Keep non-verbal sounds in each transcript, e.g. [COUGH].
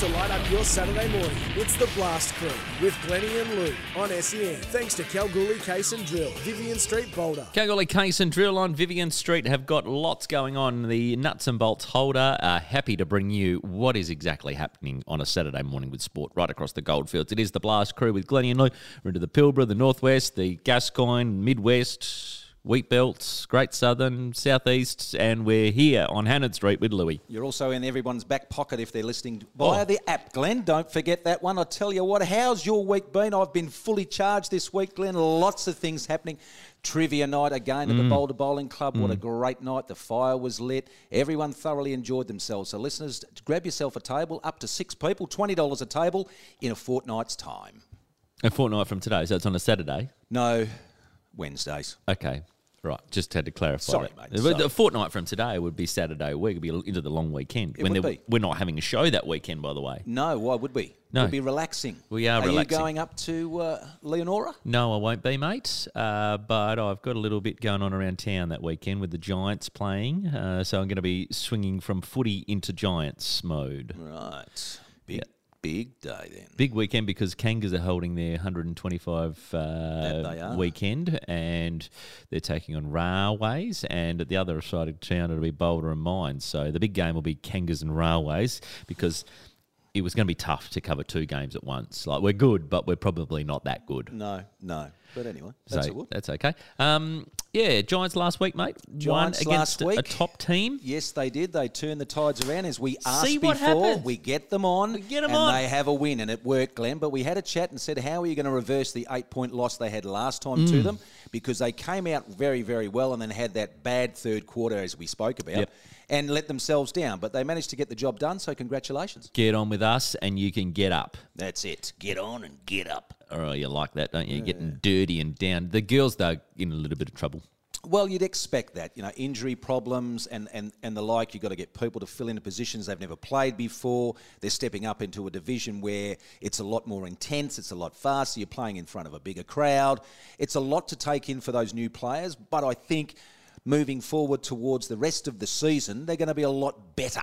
to light up your Saturday morning. It's the Blast Crew with Glenney and Lou on SEN. Thanks to Kalgoorlie Case and Drill, Vivian Street, Boulder. Kalgoorlie Case and Drill on Vivian Street have got lots going on. The nuts and bolts holder are happy to bring you what is exactly happening on a Saturday morning with sport right across the goldfields. It is the Blast Crew with Glenney and Lou. We're into the Pilbara, the Northwest, the Gascoyne, Midwest, Wheat Belt, Great Southern, Southeast, and we're here on Hannan Street with Louis. You're also in everyone's back pocket if they're listening via Oh. the app, Glenn. Don't forget that one. I tell you what, how's your week been? I've been fully charged this week, Glenn. Lots of things happening. Trivia night again at the Mm. Boulder Bowling Club. What a great night. The fire was lit. Everyone thoroughly enjoyed themselves. So, listeners, grab yourself a table, up to six people, $20 a table in a fortnight's time. A fortnight from today, so it's on a Saturday. No, Wednesdays. Okay. Right, just had to clarify. Sorry, that. mate, But sorry. A fortnight from today would be Saturday week. It'd be into the long weekend. It when would be. We're not having a show that weekend, by the way. No, why would we? No. We'll be relaxing. We are Are relaxing. you going up to uh, Leonora? No, I won't be, mate. Uh, but I've got a little bit going on around town that weekend with the Giants playing. Uh, so I'm going to be swinging from footy into Giants mode. Right. Big, big day then. Big weekend because Kangas are holding their 125 uh, weekend and they're taking on Railways. And at the other side of town, it'll be Boulder and Mines. So the big game will be Kangas and Railways because it was going to be tough to cover two games at once. Like, we're good, but we're probably not that good. No, no. But anyway, that's so that's okay. Um, yeah, Giants last week, mate. Giants Won against last week. a top team. Yes, they did. They turned the tides around as we asked See what before. happens. We get them on, We get 'em and on. they have a win, and it worked, Glenn. But we had a chat and said, how are you going to reverse the eight-point loss they had last time Mm. to them? Because they came out very, very well, and then had that bad third quarter, as we spoke about, Yep. and let themselves down. But they managed to get the job done. So congratulations. Get on with us, and you can get up. That's it. Get on and get up. Oh, you like that, don't you? Getting dirty and down. The girls, though, in a little bit of trouble. Well, you'd expect that, you know, injury problems and, and, and the like. You've got to get people to fill into positions they've never played before. They're stepping up into a division where it's a lot more intense, it's a lot faster. You're playing in front of a bigger crowd. It's a lot to take in for those new players, but I think moving forward towards the rest of the season, they're going to be a lot better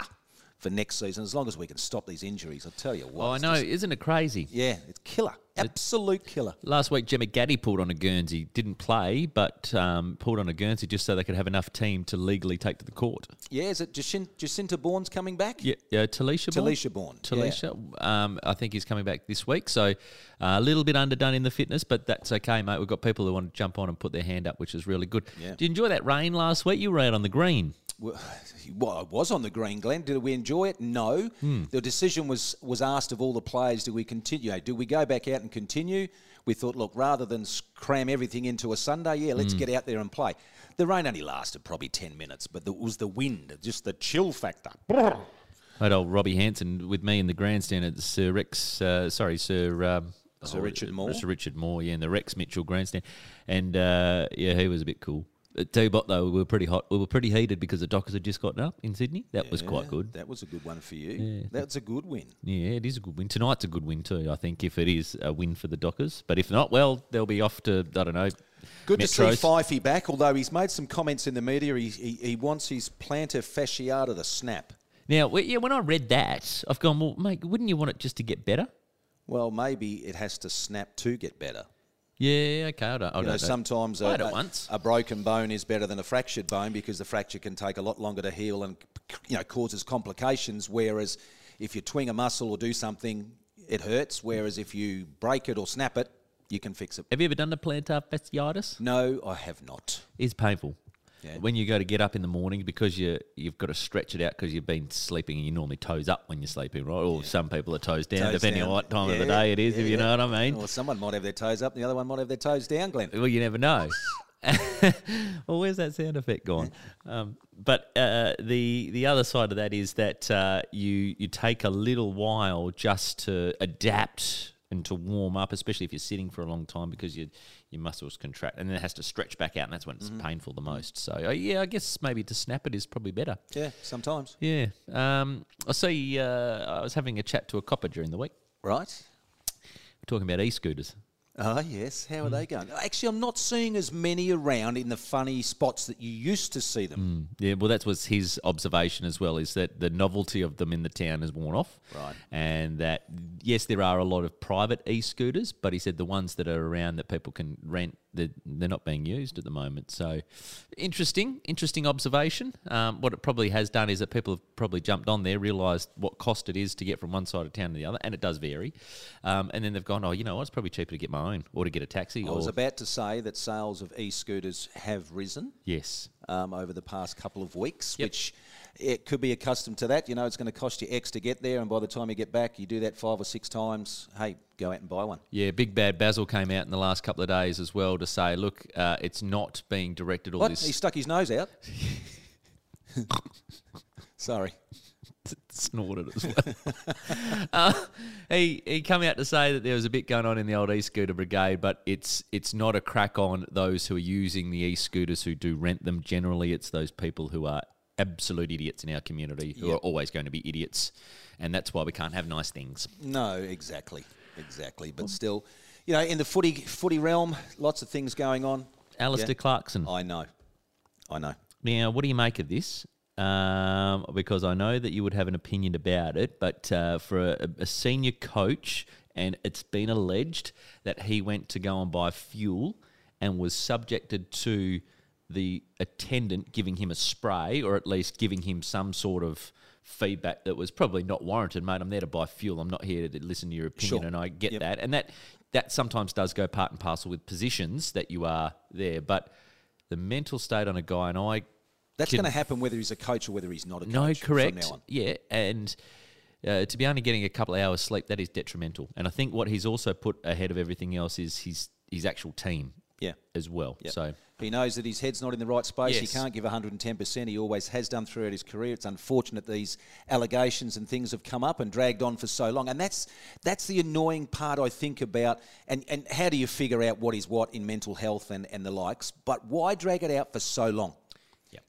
for next season as long as we can stop these injuries. I'll tell you what. Oh, I know. just- Isn't it crazy? yeah, it's killer. Absolute killer. Last week, Gemma Gaddy pulled on a Guernsey. Didn't play, but um, pulled on a Guernsey just so they could have enough team to legally take to the court. Yeah, is it Jacin- Jacinta Bourne's coming back? Yeah, yeah Talisha Bourne? Talisha Bourne, yeah. Talisha, um, I think he's coming back this week. So uh, a little bit underdone in the fitness, but that's okay, mate. We've got people who want to jump on and put their hand up, which is really good. Yeah. Did you enjoy that rain last week? You were out on the green. Well, [SIGHS] I was on the green, Glen. Did we enjoy it? No. Hmm. The decision was was asked of all the players: Do we continue? Do we go back out and continue? We thought, look, rather than cram everything into a Sunday, yeah, let's get out there and play. The rain only lasted probably ten minutes, but it was the wind, just the chill factor. [LAUGHS] I had old Robbie Hanson with me in the grandstand at Sir Rex, uh, sorry, Sir um, Sir Richard Moore? Sir Richard Moore, yeah, in the Rex Mitchell grandstand, and uh, yeah, he was a bit cool. Uh, tell you what, though, we were pretty hot. We were pretty heated because the Dockers had just gotten up in Sydney. That was quite good. That was a good one for you. That's a good win. Yeah, it is a good win. Tonight's a good win too. I think if it is a win for the Dockers, but if not, well, they'll be off to I don't know. Good to see Metros. Fifey back, although he's made some comments in the media. He, he, he wants his plantar fasciata to snap. Now, yeah, when I read that, I've gone, well, mate, wouldn't you want it just to get better? Well, maybe it has to snap to get better. Yeah, okay, I don't, I You don't know, know. sometimes a, a- a broken bone is better than a fractured bone because the fracture can take a lot longer to heal and you know causes complications. Whereas if you twing a muscle or do something, it hurts. Whereas if you break it or snap it, you can fix it. Have you ever done the plantar fasciitis? No, I have not. It's painful. Yeah. When you go to get up in the morning because you you've got to stretch it out because you've been sleeping and you normally toes up when you're sleeping, right? Or some people are toes down, Toes depending down. on what time of the day it is, yeah, if you know what I mean. Well, someone might have their toes up, and the other one might have their toes down, Glenn. Well, you never know. [LAUGHS] well, where's that sound effect gone? Um, but uh, the the other side of that is that uh, you you take a little while just to adapt and to warm up, especially if you're sitting for a long time because your your muscles contract and then it has to stretch back out, and that's when it's painful the most. So uh, yeah, I guess maybe to snap it is probably better. Yeah, sometimes. Yeah. Um, I see. Uh, I was having a chat to a copper during the week, Right. talking about e-scooters. Oh yes, how are they going? Actually, I'm not seeing as many around in the funny spots that you used to see them. Yeah, well, that was his observation as well. Is that the novelty of them in the town has worn off, Right. And that yes, there are a lot of private e-scooters, but he said the ones that are around that people can rent, they're, they're not being used at the moment. So, interesting, interesting observation. Um, what it probably has done is that people have probably jumped on there, realised what cost it is to get from one side of town to the other, and it does vary. Um, and then they've gone, oh, you know what? It's probably cheaper to get my own or to get a taxi. I was about to say that sales of e-scooters have risen yes, um, over the past couple of weeks, Yep. which it could be accustomed to that. You know, it's going to cost you X to get there, and by the time you get back, you do that five or six times. Hey, go out and buy one. Yeah, Big Bad Basil came out in the last couple of days as well to say, look, uh, it's not being directed all What? this He stuck his nose out. [LAUGHS] Sorry. Snorted as well. [LAUGHS] uh, he he come out to say that there was a bit going on in the old e-scooter brigade, but it's it's not a crack on those who are using the e-scooters who do rent them. Generally, it's those people who are absolute idiots in our community who Yep. are always going to be idiots, and that's why we can't have nice things. No, exactly, exactly. But still, you know, in the footy footy realm, lots of things going on. Alastair Yeah. Clarkson. I know, I know. Now, what do you make of this? Um, because I know that you would have an opinion about it, but uh, for a, a senior coach, and it's been alleged that he went to go and buy fuel and was subjected to the attendant giving him a spray, or at least giving him some sort of feedback that was probably not warranted. Mate, I'm there to buy fuel. I'm not here to listen to your opinion, Sure. and I get Yep. that. And that that sometimes does go part and parcel with positions that you are there, but the mental state on a guy, and I That's going to happen whether he's a coach or whether he's not a coach. no, from correct. now on. Yeah, and uh, to be only getting a couple of hours sleep, that is detrimental. And I think what he's also put ahead of everything else is his his actual team Yeah. as well. So He knows that his head's not in the right space. Yes. He can't give 110%. He always has done throughout his career. It's unfortunate these allegations and things have come up and dragged on for so long. And that's that's the annoying part I think about and, and how do you figure out what is what in mental health and, and the likes. But why drag it out for so long?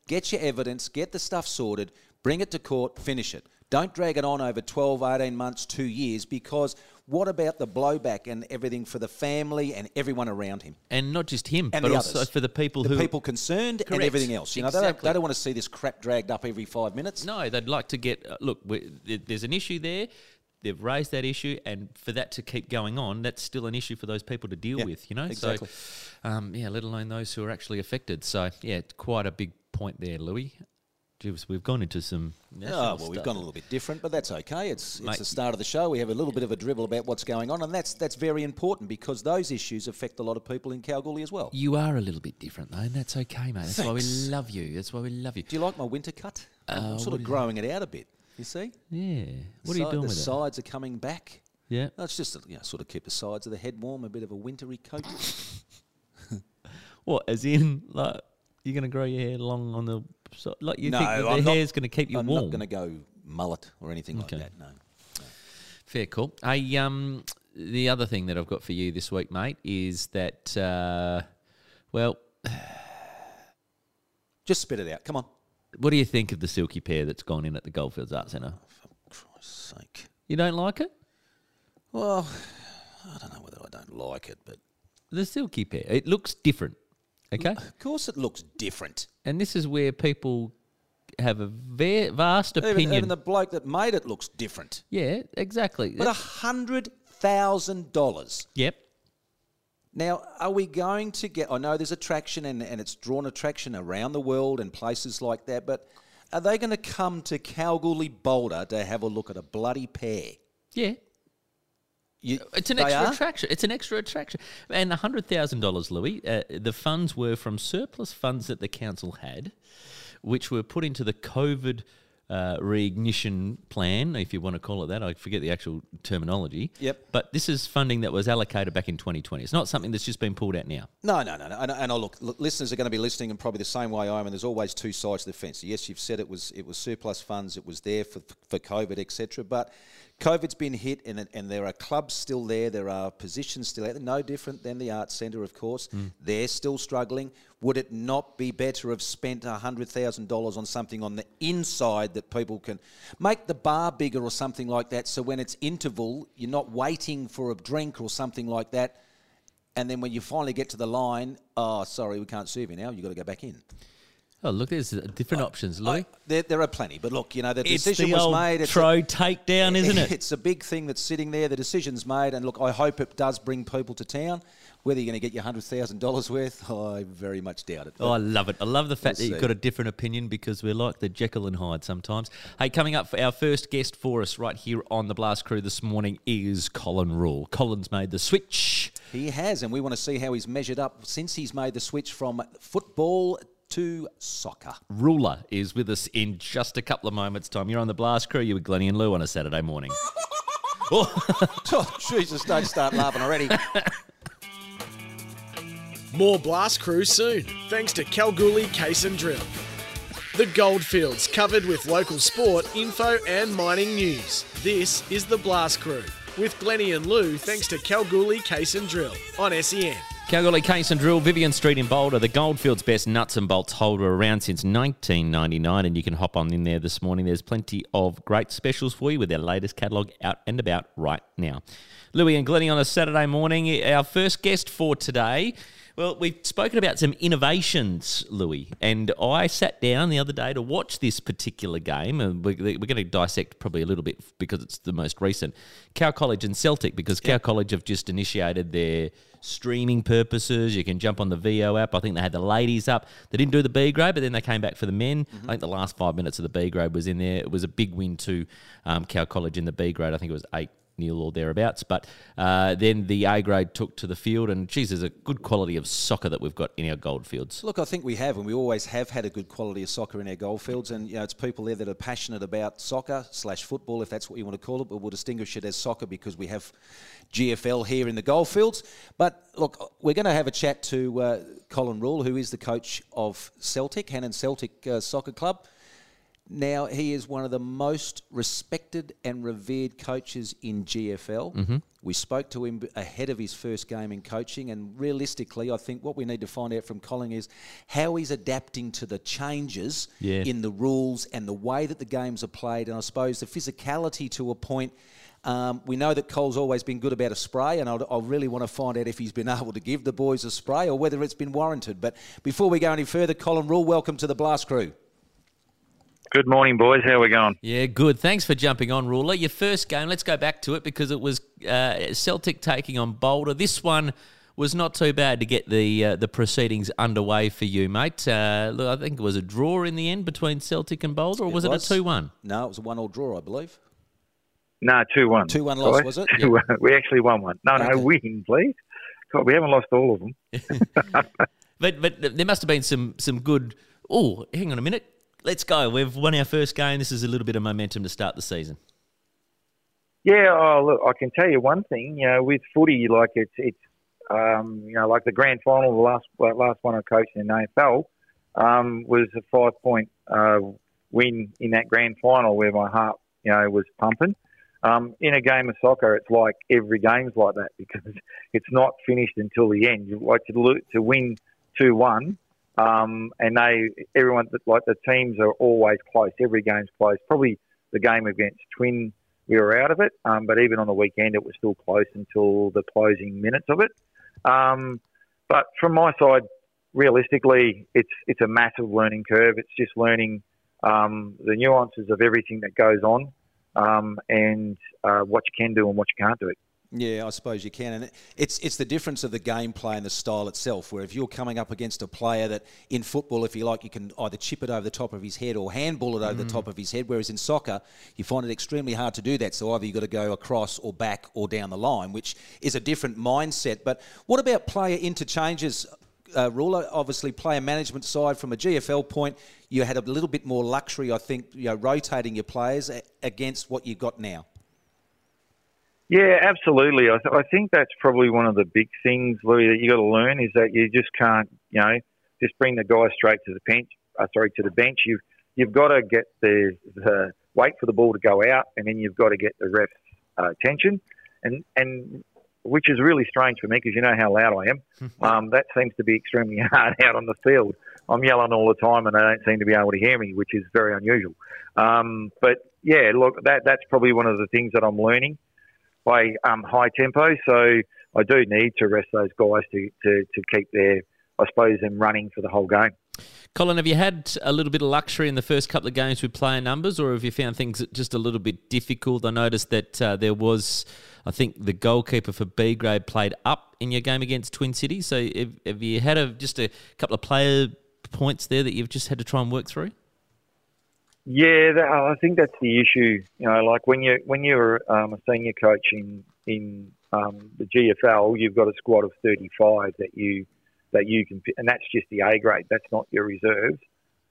Get your evidence, get the stuff sorted, bring it to court, finish it. Don't drag it on over 12, 18 months, two years, because what about the blowback and everything for the family and everyone around him? and not just him, And but also others. for the people the who people concerned and everything else. You know, they, don't, they don't want to see this crap dragged up every five minutes. No, they'd like to get. Uh, look, there's an issue there. They've raised that issue, and for that to keep going on, that's still an issue for those people to deal Yeah, with. You know, exactly. so um, yeah, let alone those who are actually affected. So yeah, quite a big point there, Louis. Jeez, we've gone into some. Oh, well, we've gone a little bit different, but that's okay. It's, it's the start of the show. We have a little bit of a dribble about what's going on, and that's that's very important because those issues affect a lot of people in Kalgoorlie as well. You are a little bit different though, and that's okay, mate. That's why we love you. That's why we love you. Do you like my winter cut? I'm Uh, sort of growing it out a bit. You see? Yeah. What are you doing The with it? sides are coming back. Yeah. No, it's just to, you know, sort of keep the sides of the head warm, a bit of a wintry coat. [LAUGHS] What? As in, like, you're going to grow your hair long on the so, like you no, think that the I'm hair's going to keep you warm. I'm not going to go mullet or anything Okay. like that. No. Fair call. I um the other thing that I've got for you this week, mate, is that uh, well, [SIGHS] Just spit it out. Come on. what do you think of the silky pear that's gone in at the Goldfields Arts Centre? For Christ's sake. You don't like it? Well, I don't know whether I don't like it, but The silky pear. It looks different. Okay? of course it looks different. And this is where people have a va- vast Even, opinion. even the bloke that made it looks different. yeah, exactly. But a hundred thousand dollars. yep. Now, are we going to get? I know there's attraction and, and it's drawn attraction around the world and places like that, but are they going to come to Kalgoorlie Boulder to have a look at a bloody pear? Yeah. You, It's an extra are? attraction. It's an extra attraction. And hundred thousand dollars, Louis. Uh, the funds were from surplus funds that the council had, which were put into the COVID uh, reignition plan, if you want to call it that. I forget the actual terminology. Yep. But this is funding that was allocated back in 2020. It's not something that's just been pulled out now. No, no, no, no. And, and I look, look, listeners are going to be listening, and probably the same way I am. And there's always two sides to the fence. Yes, you've said it was it was surplus funds, it was there for for COVID, etc. But COVID's been hit, and and there are clubs still there. There are positions still out there. No different than the arts centre, of course. Mm. They're still struggling. Would it not be better have spent hundred thousand dollars on something on the inside that people can make the bar bigger or something like that? So when it's interval, you're not waiting for a drink or something like that and then when you finally get to the line, oh, sorry, we can't serve you now. You've got to go back in. Oh, look, there's uh, different options, Louis. There, there are plenty, but look, you know, the it's decision the was made. It's a- Tro takedown, isn't it? [LAUGHS] It's a big thing that's sitting there. The decision's made, and look, I hope it does bring people to town. Whether you're going to get your hundred thousand dollars worth, I very much doubt it. Oh, I love it. I love the fact We'll that you've got a different opinion because we're like the Jekyll and Hyde sometimes. Hey, coming up for our first guest for us right here on the Blast Crew this morning is Colin Rule. Colin's made the switch. He has, and we want to see how he's measured up since he's made the switch from football to soccer. Ruler is with us in just a couple of moments' time. You're on the Blast Crew. You with Glenney and Lou on a Saturday morning. [LAUGHS] Oh, Jesus, don't start laughing already. More Blast Crew soon, thanks to Kalgoorlie Case and Drill. The Goldfields covered with local sport, info, and mining news. This is the Blast Crew with Glenney and Lou, thanks to Kalgoorlie Case and Drill on SEN. Kalgoorlie Case and Drill, Vivian Street in Boulder, the Goldfields best nuts and bolts holder around since 1999, and you can hop on in there this morning. There's plenty of great specials for you with their latest catalogue out and about right now. Louis and Glenney on a Saturday morning. Our first guest for today. Well, we've spoken about some innovations, Louis, and I sat down the other day to watch this particular game, and we're, we're going to dissect probably a little bit because it's the most recent. Cow College and Celtic, because Cow College have just initiated their streaming purposes. You can jump on the Veo app. I think they had the ladies up. They didn't do the B grade, but then they came back for the men. I think the last five minutes of the B grade was in there. It was a big win to um, Cow College in the B grade. I think it was eight nil or thereabouts. But uh, then the A grade took to the field, and geez, there's a good quality of soccer that we've got in our goldfields. Look, I think we have, and we always have had a good quality of soccer in our goldfields, and you know, it's people there that are passionate about soccer slash football, if that's what you want to call it. But we'll distinguish it as soccer because we have GFL here in the goldfields. But look, we're going to have a chat to uh, Colin Rule, who is the coach of Celtic, Hannans Celtic uh, Soccer Club. Now, he is one of the most respected and revered coaches in GFL. We spoke to him ahead of his first game in coaching, and realistically, I think what we need to find out from Colin is how he's adapting to the changes Yeah. in the rules and the way that the games are played, and I suppose the physicality to a point. Um, we know that Cole's always been good about a spray, and I'll, I really want to find out if he's been [LAUGHS] able to give the boys a spray or whether it's been warranted. But before we go any further, Colin Rule, welcome to the Blast Crew. Good morning, boys. How we going? Yeah, good. Thanks for jumping on, Ruler. Your first game, let's go back to it because it was uh, Celtic taking on Boulder. This one was not too bad to get the uh, the proceedings underway for you, mate. Uh, look, I think it was a draw in the end between Celtic and Boulder, or was it, was. a 2 1? No, it was a one-all draw, I believe. No, two one. 2-1 loss, guys. was it? [LAUGHS] 2-1. We actually won one. No, Okay. no, win, please. God, we haven't lost all of them. [LAUGHS] But but there must have been some some good. Oh, hang on a minute. Let's go. We've won our first game. This is a little bit of momentum to start the season. Yeah, oh, look, I can tell you one thing. You know, with footy, like it's it's um, you know like the grand final, the last last one I coached in AFL um, was a five point uh, win in that grand final where my heart you know was pumping. Um, in a game of soccer, it's like every game's like that [LAUGHS] because it's not finished until the end. You like to to win two one, um, and they everyone like the teams are always close. Every game's close. Probably the game against Twin we were out of it. Um, but even on the weekend, it was still close until the closing minutes of it. Um, but from my side, realistically, it's it's a massive learning curve. It's just learning um, the nuances of everything that goes on um, and uh, what you can do and what you can't do. Yeah, I suppose you can, and it's it's the difference of the gameplay and the style itself. Where if you're coming up against a player that in football, if you like, you can either chip it over the top of his head or handball it over the top of his head. Whereas in soccer, you find it extremely hard to do that. So either you've got to go across or back or down the line, which is a different mindset. But what about player interchanges? Uh, ruler, obviously, player management side from a GFL point, you had a little bit more luxury, I think, you know, rotating your players a- against what you've got now. Yeah, absolutely. I, th- I think that's probably one of the big things, Louis, that you got to learn is that you just can't, you know, just bring the guy straight to the bench. Uh, sorry, to the bench. You've you've got to get the, the wait for the ball to go out, and then you've got to get the ref's uh, attention, and and which is really strange for me because you know how loud I am. [LAUGHS] um, that seems to be extremely [LAUGHS] hard out on the field. I'm yelling all the time, and they don't seem to be able to hear me, which is very unusual. Um, but yeah, look, that that's probably one of the things that I'm learning by um, high tempo. So I do need to rest those guys to, to, to keep their, I suppose, them running for the whole game. Colin, have you had a little bit of luxury in the first couple of games with player numbers, or have you found things just a little bit difficult? I noticed that uh, there was, I think, the goalkeeper for B grade played up in your game against Twin City. So have, have you had a, just a couple of player points there that you've just had to try and work through? Yeah, that, I think that's the issue. You know, like when you when you're um, a senior coach in in um, the GFL, you've got a squad of 35 that you that you can, and that's just the A grade. That's not your reserves.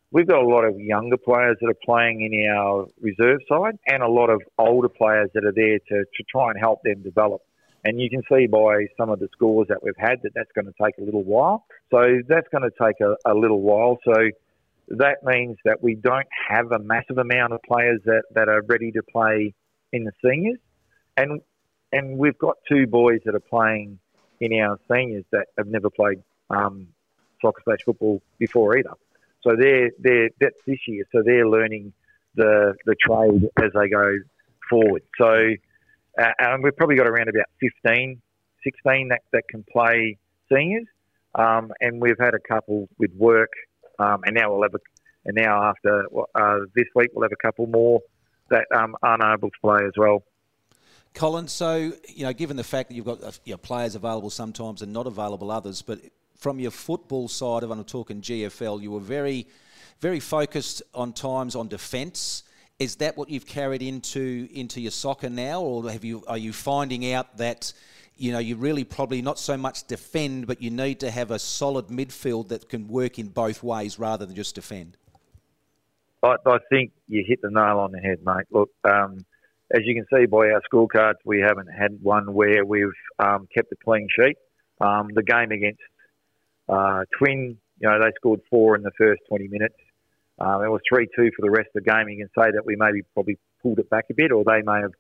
We've got a lot of younger players that are playing in our reserve side, and a lot of older players that are there to, to try and help them develop. And you can see by some of the scores that we've had that that's going to take a little while. So that's going to take a, a little while. So that means that we don't have a massive amount of players that, that are ready to play in the seniors. And and we've got two boys that are playing in our seniors that have never played um, soccer slash football before either. So they're they're that's this year. So they're learning the the trade as they go forward. So uh, and we've probably got around about 15, 16 that, that can play seniors. Um, and we've had a couple with work, um, and now we'll have a, and now after uh, this week we'll have a couple more that um, aren't able to play as well. Colin, so you know, given the fact that you've got uh, you know, players available sometimes and not available others, but from your football side of, I'm talking GFL, you were very, very focused on times on defence. Is that what you've carried into into your soccer now, or have you are you finding out that you know you really probably not so much defend, but you need to have a solid midfield that can work in both ways rather than just defend? I, I think you hit the nail on the head, mate. Look, um, as you can see by our scorecards, we haven't had one where we've um, kept a clean sheet. Um, the game against uh, Twin, you know, they scored four in the first 20 minutes. Um, it was 3 2 for the rest of the game. You can say that we maybe probably pulled it back a bit, or they may have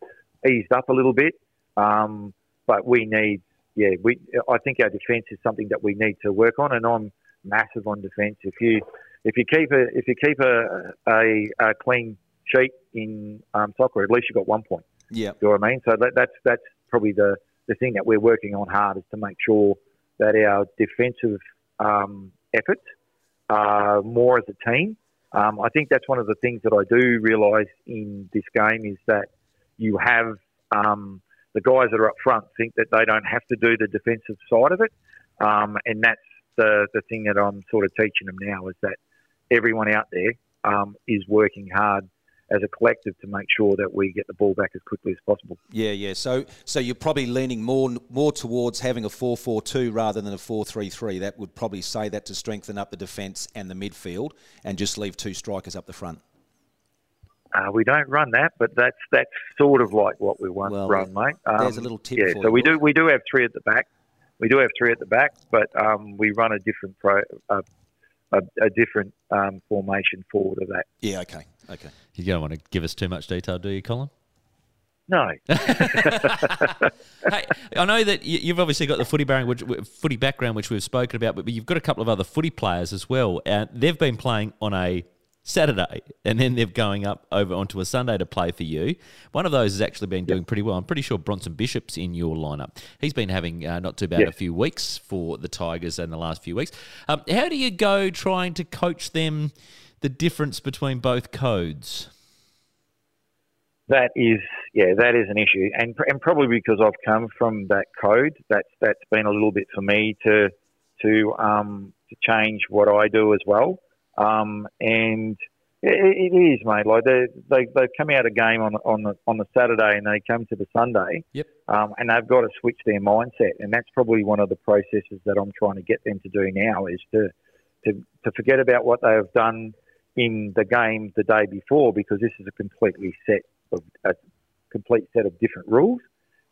eased up a little bit. Um, but we need, yeah, we. I think our defence is something that we need to work on, and I'm massive on defence. If you if you keep a if you keep a a, a clean sheet in um, soccer, at least you've got one point. Yeah, you know what I mean. So that, that's that's probably the the thing that we're working on hard is to make sure that our defensive um, efforts are more as a team um, I think that's one of the things that I do realise in this game is that you have um, the guys that are up front think that they don't have to do the defensive side of it, um, and that's the the thing that I'm sort of teaching them now is that everyone out there um, is working hard as a collective to make sure that we get the ball back as quickly as possible. Yeah, yeah. So, so you're probably leaning more more towards having a 4-4-2 rather than a 4-3-3. That would probably say that to strengthen up the defence and the midfield, and just leave two strikers up the front. Uh, we don't run that, but that's that's sort of like what we want well, run, mate. Um, there's a little tip. Yeah, so we do we do have three at the back. We do have three at the back, but um, we run a different pro, uh, a, a, different um, formation forward of that. Yeah. Okay. Okay. You don't want to give us too much detail, do you, Colin? No. [LAUGHS] [LAUGHS] hey, I know that you've obviously got the footy background, which, footy background, which we've spoken about, but you've got a couple of other footy players as well. And they've been playing on a Saturday, and then they're going up over onto a Sunday to play for you. One of those has actually been doing yep. pretty well. I'm pretty sure Bronson Bishop's in your lineup. He's been having uh, not too bad yep. a few weeks for the Tigers in the last few weeks. Um, how do you go trying to coach them? the difference between both codes? That is, yeah, that is an issue, and and probably because I've come from that code, that's that's been a little bit for me to to um, to change what I do as well, um, and it, it is, mate. Like they they they come out a game on on the on the Saturday and they come to the Sunday, yep, um, and they've got to switch their mindset, and that's probably one of the processes that I'm trying to get them to do now is to to to forget about what they have done in the game the day before because this is a completely set of a complete set of different rules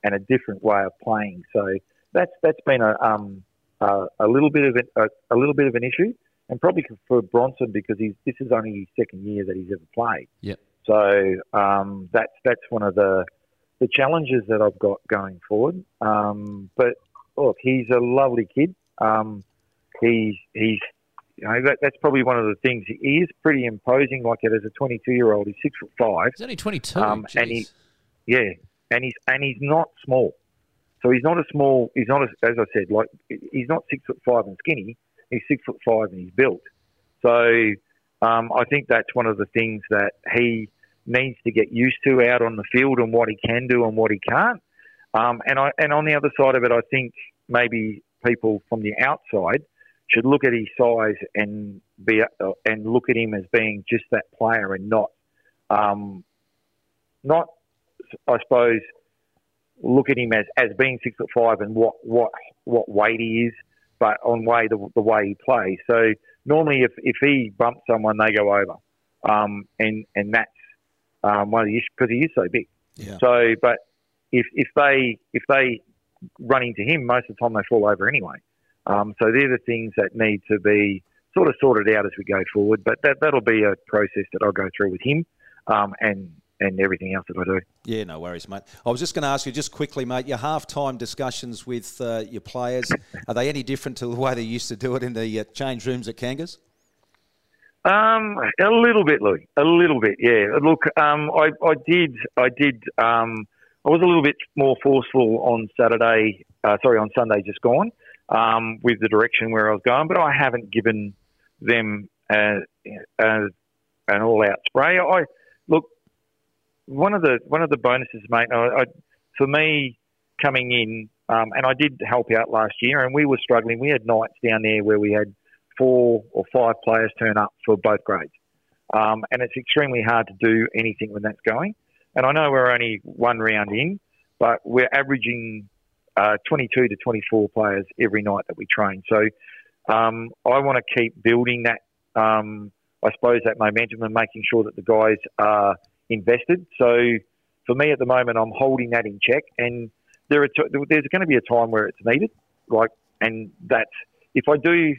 and a different way of playing. So that's that's been a um, a, a little bit of an, a, a, little bit of an issue, and probably for Bronson because he's this is only his second year that he's ever played. Yep. So um, that's that's one of the the challenges that I've got going forward. Um, but look, he's a lovely kid. Um, he's he's you know, that, that's probably one of the things. He is pretty imposing. Like it as a 22 year old, he's six foot five. He's only 22. Um, and he, yeah, and he's and he's not small. So he's not a small. He's not, a, as I said, like he's not six foot five and skinny. He's six foot five and he's built. So um, I think that's one of the things that he needs to get used to out on the field and what he can do and what he can't. Um, and I and on the other side of it, I think maybe people from the outside should look at his size and be uh, and look at him as being just that player and not um, not I suppose look at him as, as being six foot five and what what what weight he is, on way the, the way he plays. So normally, if, if he bumps someone, they go over, um, and and that's um, one of the issues because he is so big. Yeah. So, but if if they if they run into him, most of the time they fall over anyway. Um, so they're the things that need to be sort of sorted out as we go forward. But that that'll be a process that I'll go through with him, um, and and everything else that I do. Yeah, no worries, mate. I was just going to ask you, just quickly, mate, your half-time discussions with uh, your players, are they any different to the way they used to do it in the uh, change rooms at Kangas? Um, a little bit, Louis. A little bit, yeah. Look, um, I, I did, I did, um, I was a little bit more forceful on Saturday, uh, sorry, on Sunday just gone, um, with the direction where I was going, but I haven't given them uh, an all-out spray. I look, one of the one of the bonuses, mate. I, I, for me, coming in, um, and I did help out last year, and we were struggling. We had nights down there where we had four or five players turn up for both grades, um, and it's extremely hard to do anything when that's going. And I know we're only one round in, but we're averaging uh, 22 to 24 players every night that we train. So um, I want to keep building that. Um, I suppose that momentum and making sure that the guys are invested. So for me at the moment, I'm holding that in check, and there are t- there's going to be a time where it's needed. Like, and that's if I do.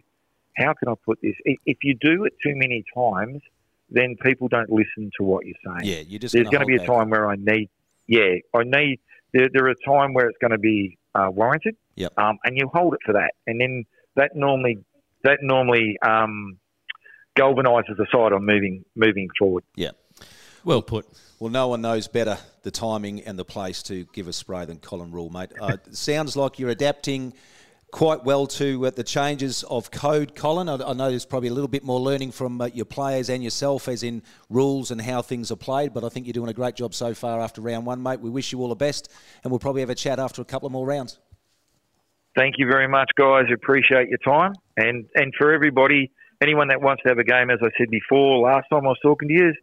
How can I put this? If you do it too many times, then people don't listen to what you're saying. Yeah, you just there's going to be a back. time where I need. Yeah, I need. There, there are a time where it's going to be uh, warranted. Yep. Um, and you hold it for that, and then that normally that normally um, galvanises the side on moving moving forward. Yeah. Well put. Well, no one knows better the timing and the place to give a spray than Colin Rule, mate. Uh, [LAUGHS] sounds like you're adapting quite well to uh, the changes of code, Colin. I, I, know there's probably a little bit more learning from uh, your players and yourself, as in rules and how things are played. But I think you're doing a great job so far after round one, mate. We wish you all the best, and we'll probably have a chat after a couple of more rounds. Thank you very much, guys. Appreciate your time, and and for everybody, anyone that wants to have a game, as I said before, last time I was talking to you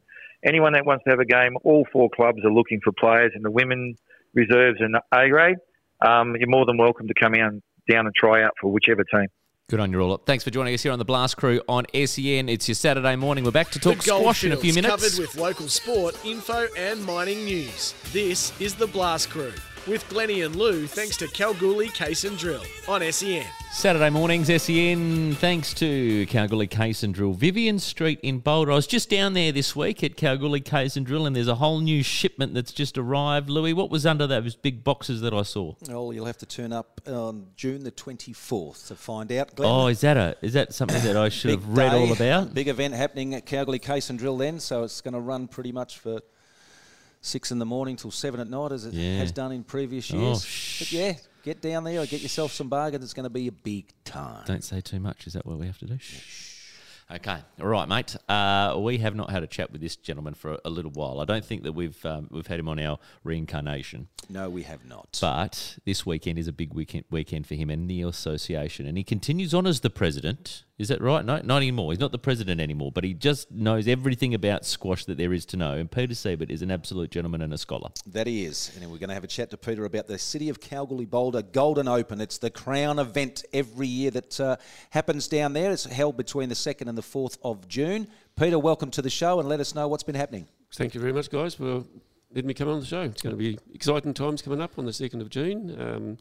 anyone that wants to have a game, all four clubs are looking for players in the women reserves and A grade. Um, you're more than welcome to come in, down and try out for whichever team. Good on you all. Thanks for joining us here on the Blast Crew on SEN. It's your Saturday morning. We're back to talk squash in a few minutes. Covered with local sport, info, and mining news. This is the Blast Crew with Glenney and Lou, thanks to Kalgoorlie Case and Drill on SEN. Saturday mornings, SEN, thanks to Kalgoorlie Case and Drill. Vivian Street in Boulder. I was just down there this week at Kalgoorlie Case and Drill, and there's a whole new shipment that's just arrived. Louis, what was under those big boxes that I saw? Well, you'll have to turn up on June the 24th to find out. Glenn. Oh, is that a is that something that I should have read day, all about? Big event happening at Kalgoorlie Case and Drill then, so it's going to run pretty much for six in the morning till seven at night, as it Yeah. has done in previous Oh, years. but yeah, get down there or get yourself some bargains. It's going to be a big time. Don't say too much. Is that what we have to do? Okay, all right, mate. Uh, we have not had a chat with this gentleman for a, a little while. I don't think that we've um, we've had him on our reincarnation. No, we have not. But this weekend is a big weekend weekend for him and the association, and he continues on as the president. Is that right? No, not anymore. He's not the president anymore, but he just knows everything about squash that there is to know. And Peter Siebert is an absolute gentleman and a scholar. That he is. And we're going to have a chat to Peter about the City of Kalgoorlie Boulder Golden Open. It's the crown event every year that uh, happens down there. It's held between the 2nd and the 4th of June. Peter, welcome to the show and let us know what's been happening. Thank you very much, guys, for letting me come on the show. It's going to be exciting times coming up on the 2nd of June. Um,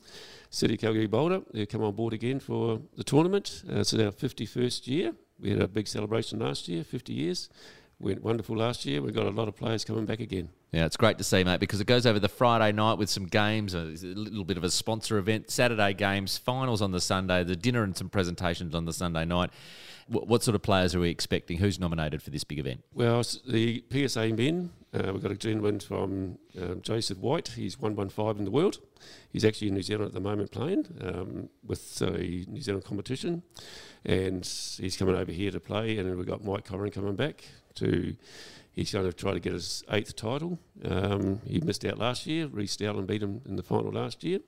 City Kalgoorlie Boulder, they come on board again for the tournament. Uh, it's our 51st year. We had a big celebration last year, 50 years. Went wonderful last year. We've got a lot of players coming back again. Yeah, it's great to see, mate, because it goes over the Friday night with some games, a little bit of a sponsor event, Saturday games, finals on the Sunday, the dinner and some presentations on the Sunday night. What, what sort of players are we expecting? Who's nominated for this big event? Well, the PSA men, uh, we've got a gentleman from um, Joseph White. He's 115 in the world. He's actually in New Zealand at the moment playing um, with a New Zealand competition. And he's coming over here to play. And then we've got Mike Corren coming back to. He's going to try to get his eighth title. Um, he missed out last year. Rhys Dowling beat him in the final last year.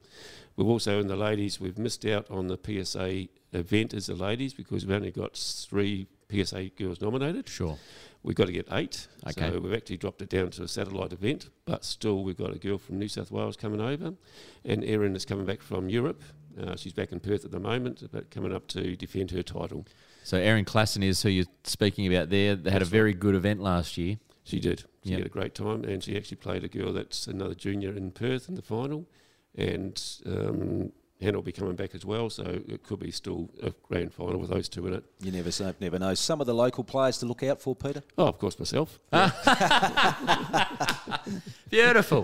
We've also in the ladies, we've missed out on the PSA event as the ladies because we've only got three PSA girls nominated. Sure. We've got to get eight. Okay. So we've actually dropped it down to a satellite event, but still we've got a girl from New South Wales coming over, and Erin is coming back from Europe. Uh, she's back in Perth at the moment, but coming up to defend her title. So Erin Klassen is who you're speaking about there. They had a very good event last year. She did. She Yep. had a great time, and she actually played a girl that's another junior in Perth in the final, and um, Hannah will be coming back as well. So it could be still a grand final with those two in it. You never say, never know. Some of the local players to look out for, Peter. Oh, of course, myself. [LAUGHS] [LAUGHS] Beautiful.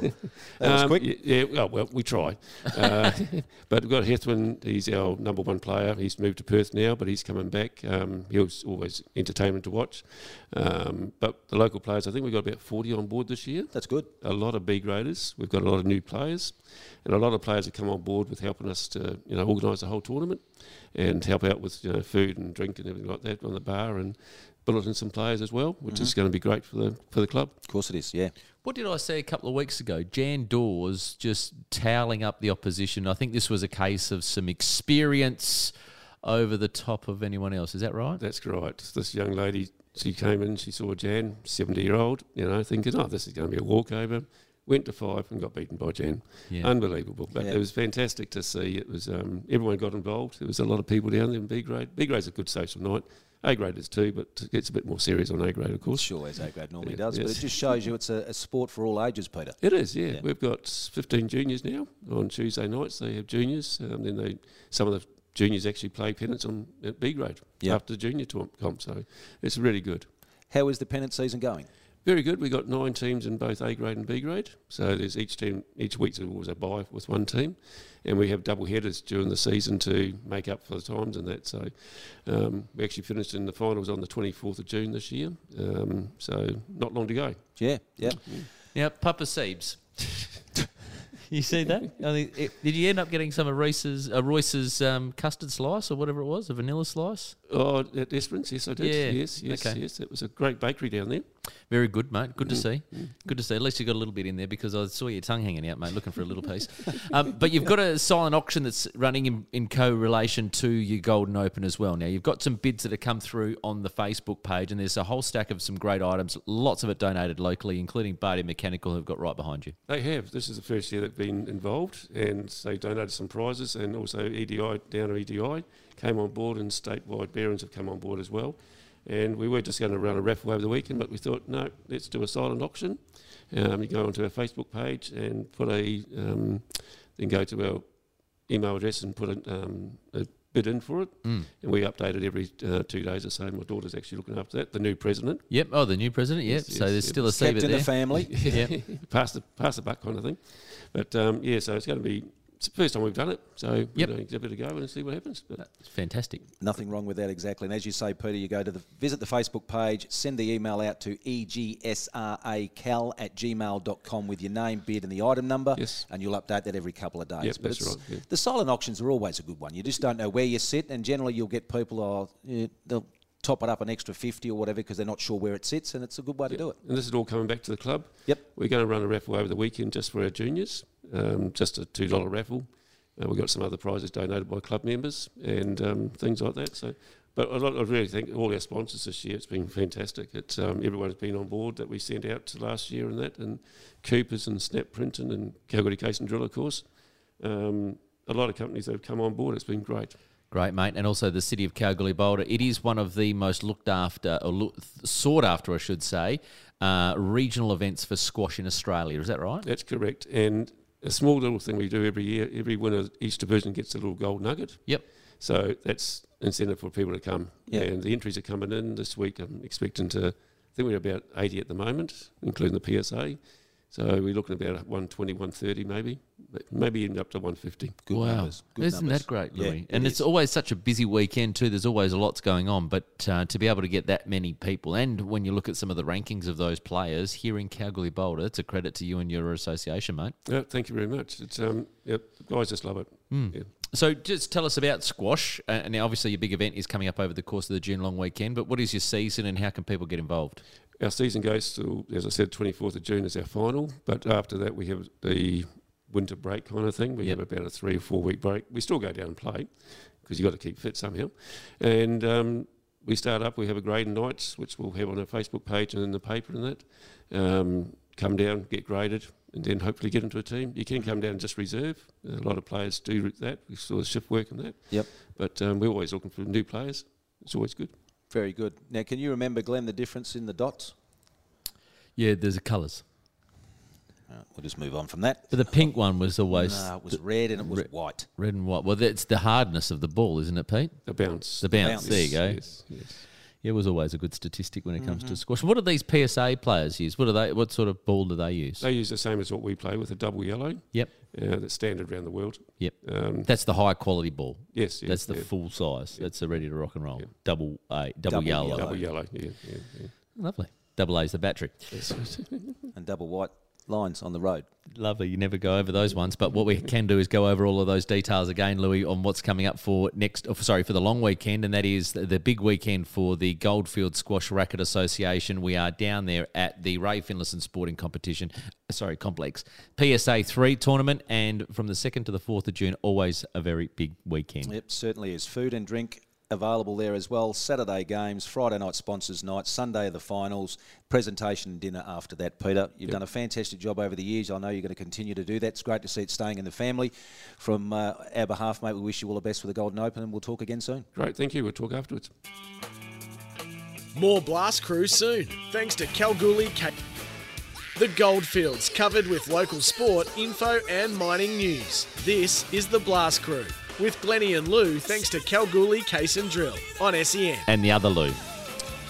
That was Um, quick. Yeah, well, well, we try. Uh, [LAUGHS] but we've got Hethwin. He's our number one player. He's moved to Perth now, but he's coming back. Um, he was always entertainment to watch. Um, but the local players, I think we've got about 40 on board this year. That's good. A lot of B graders. We've got a lot of new players, and a lot of players have come on board with helping us to, you know, organise the whole tournament and help out with you know food and drink and everything like that on the bar and bulletin some players as well, which is going to be great for the for the club. Of course it is, yeah. What did I say a couple of weeks ago? Jan Dawes just toweling up the opposition. I think this was a case of some experience over the top of anyone else. Is that right? That's right. This young lady, she came in, she saw Jan, 70 year old, you know, thinking, oh, this is going to be a walkover. Went to five and got beaten by Jan. Yeah. Unbelievable. But Yeah. it was fantastic to see. It was um, everyone got involved. There was a lot of people down there in B grade. B grade's a good social night. A grade is too, but it gets a bit more serious on A grade, of course. Sure, as A grade normally Yeah, does, but it just shows you it's a, a sport for all ages, Peter. It is, yeah. Yeah. We've got 15 juniors now. On Tuesday nights, they have juniors. Um, then they some of the juniors actually play pennants on at B grade Yeah. after the junior comp. So it's really good. How is the pennant season going? Very good. We've got nine teams in both A grade and B grade. So there's each team, each week. week's always a bye with one team. And we have double headers during the season to make up for the times and that. So um, we actually finished in the finals on the 24th of June this year. Um, so not long to go. Yeah, yeah. Yeah, Papa Seebs. [LAUGHS] [LAUGHS] you see that? I think it- did you end up getting some of Royce's, uh, Royce's um, custard slice or whatever it was, a vanilla slice? Oh, at Esperance, yes, I did. Yeah, Yes, yes, okay. yes. It was a great bakery down there. Very good, mate. Good to Mm, see. Good to see. At least you got a little bit in there because I saw your tongue hanging out, mate, looking for a little piece. [LAUGHS] Um, but you've got a silent auction that's running in, in co-relation to your Golden Open as well. Now you've got some bids that have come through on the Facebook page, and there's a whole stack of some great items. Lots of it donated locally, including Barty Mechanical, who've got right behind you. They have. This is the first year they've been involved, and they donated some prizes, and also EDI down to EDI came on board, and statewide Barons have come on board as well. And we were just going to run a raffle over the weekend, but we thought, no, let's do a silent auction. Um, you go onto our Facebook page and put a, um, then go to our email address and put a, um, a bid in for it. Mm. And we update it every uh, two days or so. My daughter's actually looking after that, the new president. Yep. Oh, the new president. Yep. Yes, so yes, there's yep. still a Kept Seaver in there. the family. [LAUGHS] Yep. pass the pass the buck kind of thing. But um, yeah, so it's going to be it's the first time we've done it, so we're Yep. going to give it a go and see what happens. But That's fantastic. Nothing wrong with that exactly. And as you say, Peter, you go to the visit the Facebook page, send the email out to egsracal at gmail.com with your name, bid, and the item number. Yes. And you'll update that every couple of days. Yep, But that's right, yeah. The silent auctions are always a good one. You just don't know where you sit, and generally you'll get people, oh, yeah, they'll top it up an extra 50 or whatever because they're not sure where it sits, and it's a good way to do it. and this is all coming back to the club. Yep. We're going to run a raffle over the weekend just for our juniors, um, just a two dollar raffle. Uh, we've got some other prizes donated by club members and um, things like that. So, but I, I really think all our sponsors this year, it's been fantastic. It's um, everyone's been on board that we sent out to last year and that, and Coopers and Snap Printing and Kalgoorlie Case and Drill, of course. Um, a lot of companies that have come on board. It's been great. Great, mate. And also the city of Kalgoorlie Boulder. It is one of the most looked after, or look, sought after, I should say, uh, regional events for squash in Australia. Is that right? That's correct. And a small little thing we do every year, every winner each division gets a little gold nugget. Yep. So that's incentive for people to come. Yeah. And the entries are coming in this week. I'm expecting to, I think we're about 80 at the moment, including the PSA. So we're looking about 120, 130 maybe, but maybe even up to 150. Good wow, numbers. Good isn't numbers. that great, Yeah, Louis? it and it's always such a busy weekend too. There's always a lots going on, but uh, to be able to get that many people, and when you look at some of the rankings of those players here in Kalgoorlie Boulder, it's a credit to you and your association, mate. Yeah, thank you very much. It's um, yep, the guys just love it. Yeah. So just tell us about squash. Uh, and now obviously your big event is coming up over the course of the June long weekend. But what is your season, and how can people get involved? Our season goes to, as I said, 24th of June is our final, but after that we have the winter break kind of thing. We Yep. have about a three or four week break. We still go down and play because you've got to keep fit somehow. And um, we start up, we have a grading nights, which we'll have on our Facebook page and in the paper and that. Um, come down, get graded, and then hopefully get into a team. You can come down and just reserve. A lot of players do that. We saw the shift work and that. Yep. But um, we're always looking for new players. It's always good. Very good. Now, can you remember, Glenn, the difference in the dots? Yeah, there's the colours. Uh, we'll just move on from that. But the pink one was always No, it was red and it was Re- white. red and white. Well, that's the hardness of the ball, isn't it, Pete? The bounce. The bounce. bounce. There you go. Yes, yes. Yeah, it was always a good statistic when it comes Mm-hmm. to squash. What do these PSA players use? What are they? What sort of ball do they use? They use the same as what we play with a double yellow. Yep, Uh, that's standard around the world. yep. Um, That's the high quality ball. yes, yes, That's the yeah. full size. That's the ready to rock and roll. Yeah. Double A, double, Double yellow. yellow. double yellow. Yeah, yeah, yeah. Lovely. Double A is the battery. Yes. [LAUGHS] and double white lines on the road. Lovely. You never go over those ones, but what we can do is go over all of those details again, Louis, on what's coming up for next. Oh, sorry, for the long weekend, and that is the, big weekend for the Goldfield Squash Racket Association. We are down there at the Ray Finlayson Sporting Competition, uh, sorry, complex PSA three tournament, and from the second to the fourth of June, always a very big weekend. Yep, certainly is. Food and drink available there as well. Saturday games, Friday night sponsors night, Sunday the finals, presentation and dinner after that. Peter, you've done a fantastic job over the years. I know you're going to continue to do that. It's great to see it staying in the family. From uh, our behalf, mate, we wish you all the best for the Golden Open, and we'll talk again soon. Great, thank you. We'll talk afterwards. More Blast Crew soon, thanks to Kalgoorlie Ca- The Goldfields, covered with local sport, info, and mining news. This is the Blast Crew, with Glenney and Lou, thanks to Kalgoorlie Case and Drill on SEN. And the other Lou.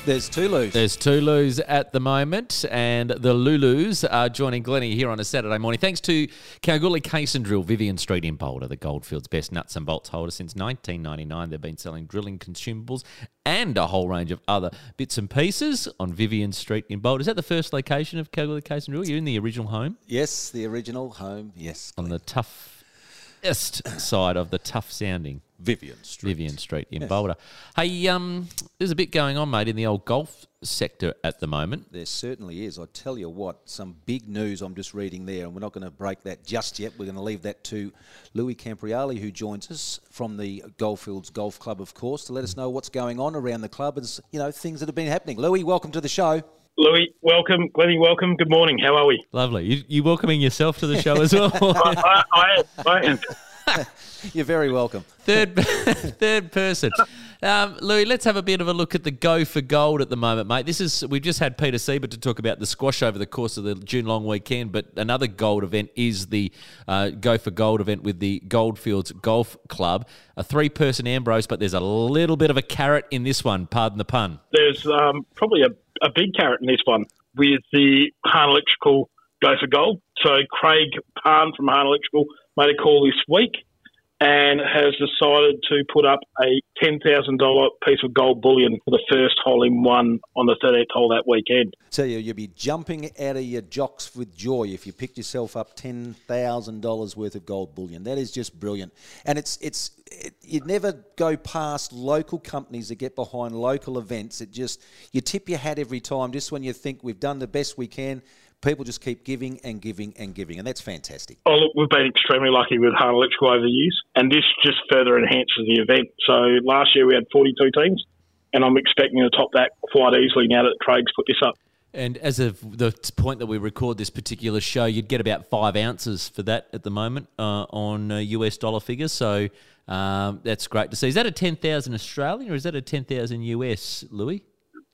There's two Lou's. There's two Lous at the moment, and the Lulus are joining Glenney here on a Saturday morning. Thanks to Kalgoorlie Case and Drill, Vivian Street in Boulder, the Goldfields' best nuts and bolts holder since 1999. They've been selling drilling consumables and a whole range of other bits and pieces on Vivian Street in Boulder. Is that the first location of Kalgoorlie Case and Drill? You're in the original home yes, the original home. Yes, on the toughest side of the tough sounding Vivian Street. Vivian Street in Boulder. Hey, um, there's a bit going on, mate, in the old golf sector at the moment. There certainly is. I tell you what, some big news I'm just reading there, and we're not going to break that just yet. We're going to leave that to Louis Camporeale, who joins us from the Goldfields Golf Club, of course, to let us know what's going on around the club and you know things that have been happening. Louis, welcome to the show. Louis, welcome. Glenney, welcome. Good morning. How are we? Lovely. You, you welcoming yourself to the show as well? [LAUGHS] I, I, I am. [LAUGHS] You're very welcome. third, [LAUGHS] third person. Um, Louis, let's have a bit of a look at the go for gold at the moment, mate. This is we've just had Peter Siebert to talk about the squash over the course of the June long weekend, but another gold event is the uh, go for gold event with the Goldfields Golf Club, a three person Ambrose, but there's a little bit of a carrot in this one. Pardon the pun. There's um, probably a, a big carrot in this one with the Hahn Electrical go for gold. So Craig Hahn from Hahn Electrical made a call this week and has decided to put up a $10,000 piece of gold bullion for the first hole in one on the 13th hole that weekend. You, you'll be jumping out of your jocks with joy if you picked yourself up ten thousand dollars worth of gold bullion. That is just brilliant, and it's it's you never go past local companies that get behind local events. It just you tip your hat every time, just when you think we've done the best we can. People just keep giving and giving and giving, and that's fantastic. Oh, look, we've been extremely lucky with Hahn Electrical over the years, and this just further enhances the event. So last year we had 42 teams, and I'm expecting to top that quite easily now that Craig's put this up. And as of the point that we record this particular show, you'd get about five ounces for that at the moment uh, on uh, US dollar figures. So um, that's great to see. Is that a 10,000 Australian or is that a 10,000 US, Louis?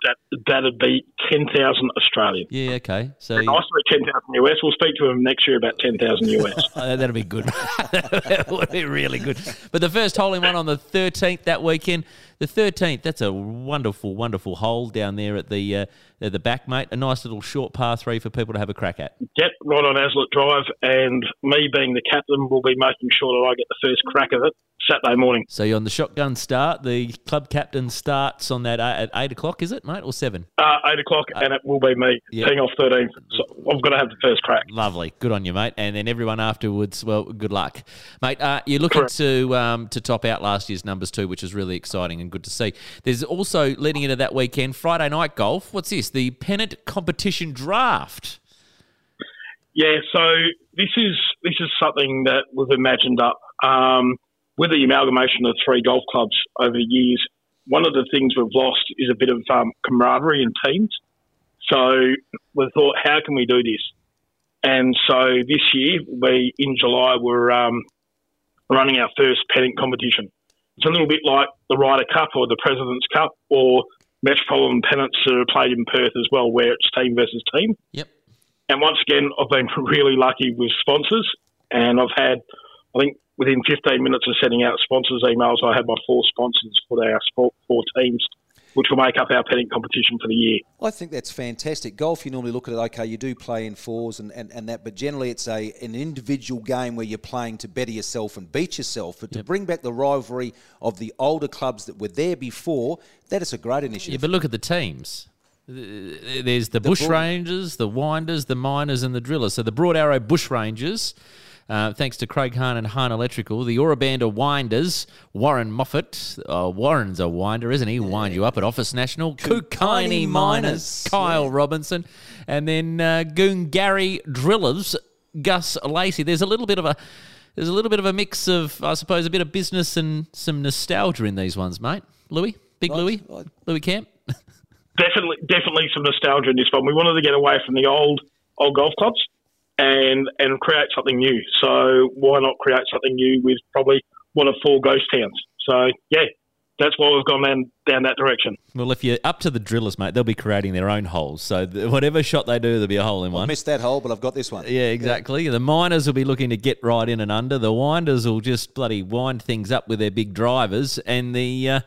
That that'd be 10,000 Australian. Yeah, okay. So Nice to 10,000 US. We'll speak to him next year about 10,000 US. Uh, [LAUGHS] that'll be good. [LAUGHS] that would be really good. But the first hole in one on the 13th that weekend. The 13th, that's a wonderful, wonderful hole down there at the uh, at the back, mate. A nice little short par three for people to have a crack at. Yep, right on Aslett Drive, and me being the captain will be making sure that I get the first crack of it Saturday morning. So you're on the shotgun start. The club captain starts on that uh, at eight o'clock, is it, mate, or seven? Uh, 8 o'clock, and it will be me, yeah. teeing off 13th. So I've got to have the first crack. Lovely, good on you, mate. And then everyone afterwards, well, good luck, mate. Uh, you're looking Correct. to um, to top out last year's numbers too, which is really exciting and good to see. There's also leading into that weekend, Friday night golf. What's this? The pennant competition draft. Yeah, so this is this is something that we've imagined up um, with the amalgamation of three golf clubs over the years. One of the things we've lost is a bit of um, camaraderie in teams. So we thought, how can we do this? And so this year, we in July, we're um, running our first pennant competition. It's a little bit like the Ryder Cup or the President's Cup or Metropolitan Pennants that are played in Perth as well, where it's team versus team. Yep. And once again, I've been [LAUGHS] really lucky with sponsors, and I've had, I think, within 15 minutes of sending out sponsors emails, I had my four sponsors for our sport, four teams, which will make up our pennant competition for the year. I think that's fantastic. Golf, you normally look at it, okay, you do play in fours and, and, and that, but generally it's a an individual game where you're playing to better yourself and beat yourself. But to bring back the rivalry of the older clubs that were there before, that is a great initiative. Yeah, but look at the teams. There's the, Bush Broad- Rangers, the Winders, the Miners, and the Drillers. So the Broad Arrow Bush Rangers, uh, thanks to Craig Hahn and Hahn Electrical. The Ora Banda Winders, Warren Moffat. Uh, Warren's a winder, isn't he? Wind you up at Office National. Kookynie Kookynie Miners, Miners, Kyle Robinson. And then uh, Goongarrie Drillers, Gus Lacey. There's a little bit of a... There's a little bit of a mix of, I suppose, a bit of business and some nostalgia in these ones, mate. Louis, big Right, Louis, right. Louis Camp. definitely definitely some nostalgia in this one. We wanted to get away from the old old golf clubs and and create something new. So why not create something new with probably one of four ghost towns? So yeah, that's why we've gone down down that direction. Well, if you're up to the drillers, mate, they'll be creating their own holes. So th- whatever shot they do, there'll be a hole in one. I missed that hole, but I've got this one. Yeah, exactly. The miners will be looking to get right in and under. The winders will just bloody wind things up with their big drivers, and the uh,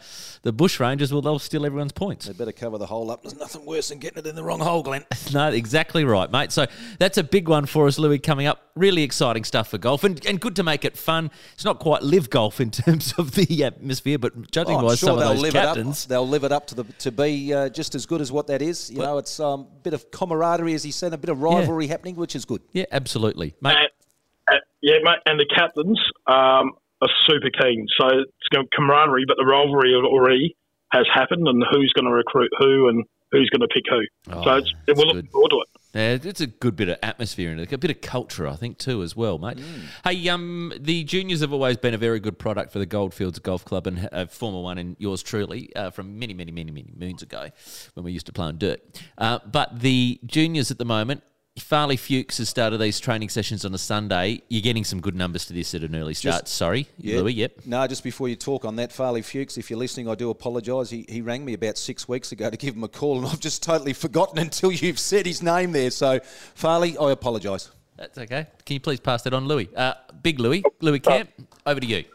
the bush rangers will they'll steal everyone's points. They better cover the hole up. There's nothing worse than getting it in the wrong hole, Glenn. [LAUGHS] No, exactly right, mate. So that's a big one for us, Louis, coming up. Really exciting stuff for golf and, and good to make it fun. It's not quite live golf in [LAUGHS] terms of the atmosphere, but judging Oh, by sure some of those live captains. It. They'll live it up to the to be uh, just as good as what that is. You know, it's a um, bit of camaraderie, as he said, a bit of rivalry happening, which is good. Yeah, absolutely. Mate, And, uh, yeah, mate, and the captains um, are super keen. So it's going to camaraderie, but the rivalry already has happened, and who's going to recruit who and who's going to pick who. Oh, so it's, we're that's looking forward to it. Yeah, it's a good bit of atmosphere and a bit of culture, I think, too, as well, mate. Hey, um, the juniors have always been a very good product for the Goldfields Golf Club and a former one in yours truly uh, from many, many, many, many moons ago when we used to play on dirt. Uh, but the juniors at the moment, Farley Fuchs has started these training sessions on a Sunday. You're getting some good numbers to this at an early start. Sorry, Louis. Yep. No, just before you talk on that, Farley Fuchs, if you're listening, I do apologise. He, he rang me about six weeks ago to give him a call, and I've just totally forgotten until you've said his name there. So, Farley, I apologise. That's okay. Can you please pass that on, Louis? Uh, big Louis, Louis Camp, over to you.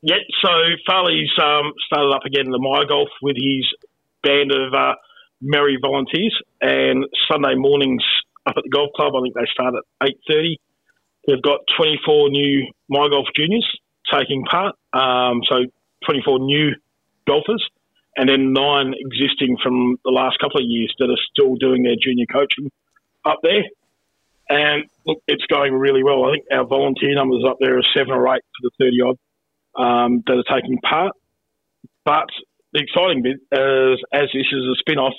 Yeah, so Farley's um, started up again in the My Golf with his band of uh, merry volunteers, and Sunday mornings up at the golf club. I think they start at eight thirty. They've got twenty four new My Golf juniors taking part, um, so twenty four new golfers, and then nine existing from the last couple of years that are still doing their junior coaching up there. And look, it's going really well. I think our volunteer numbers up there are seven or eight for the thirty odd um, that are taking part. But the exciting bit, is, as this is a spin off,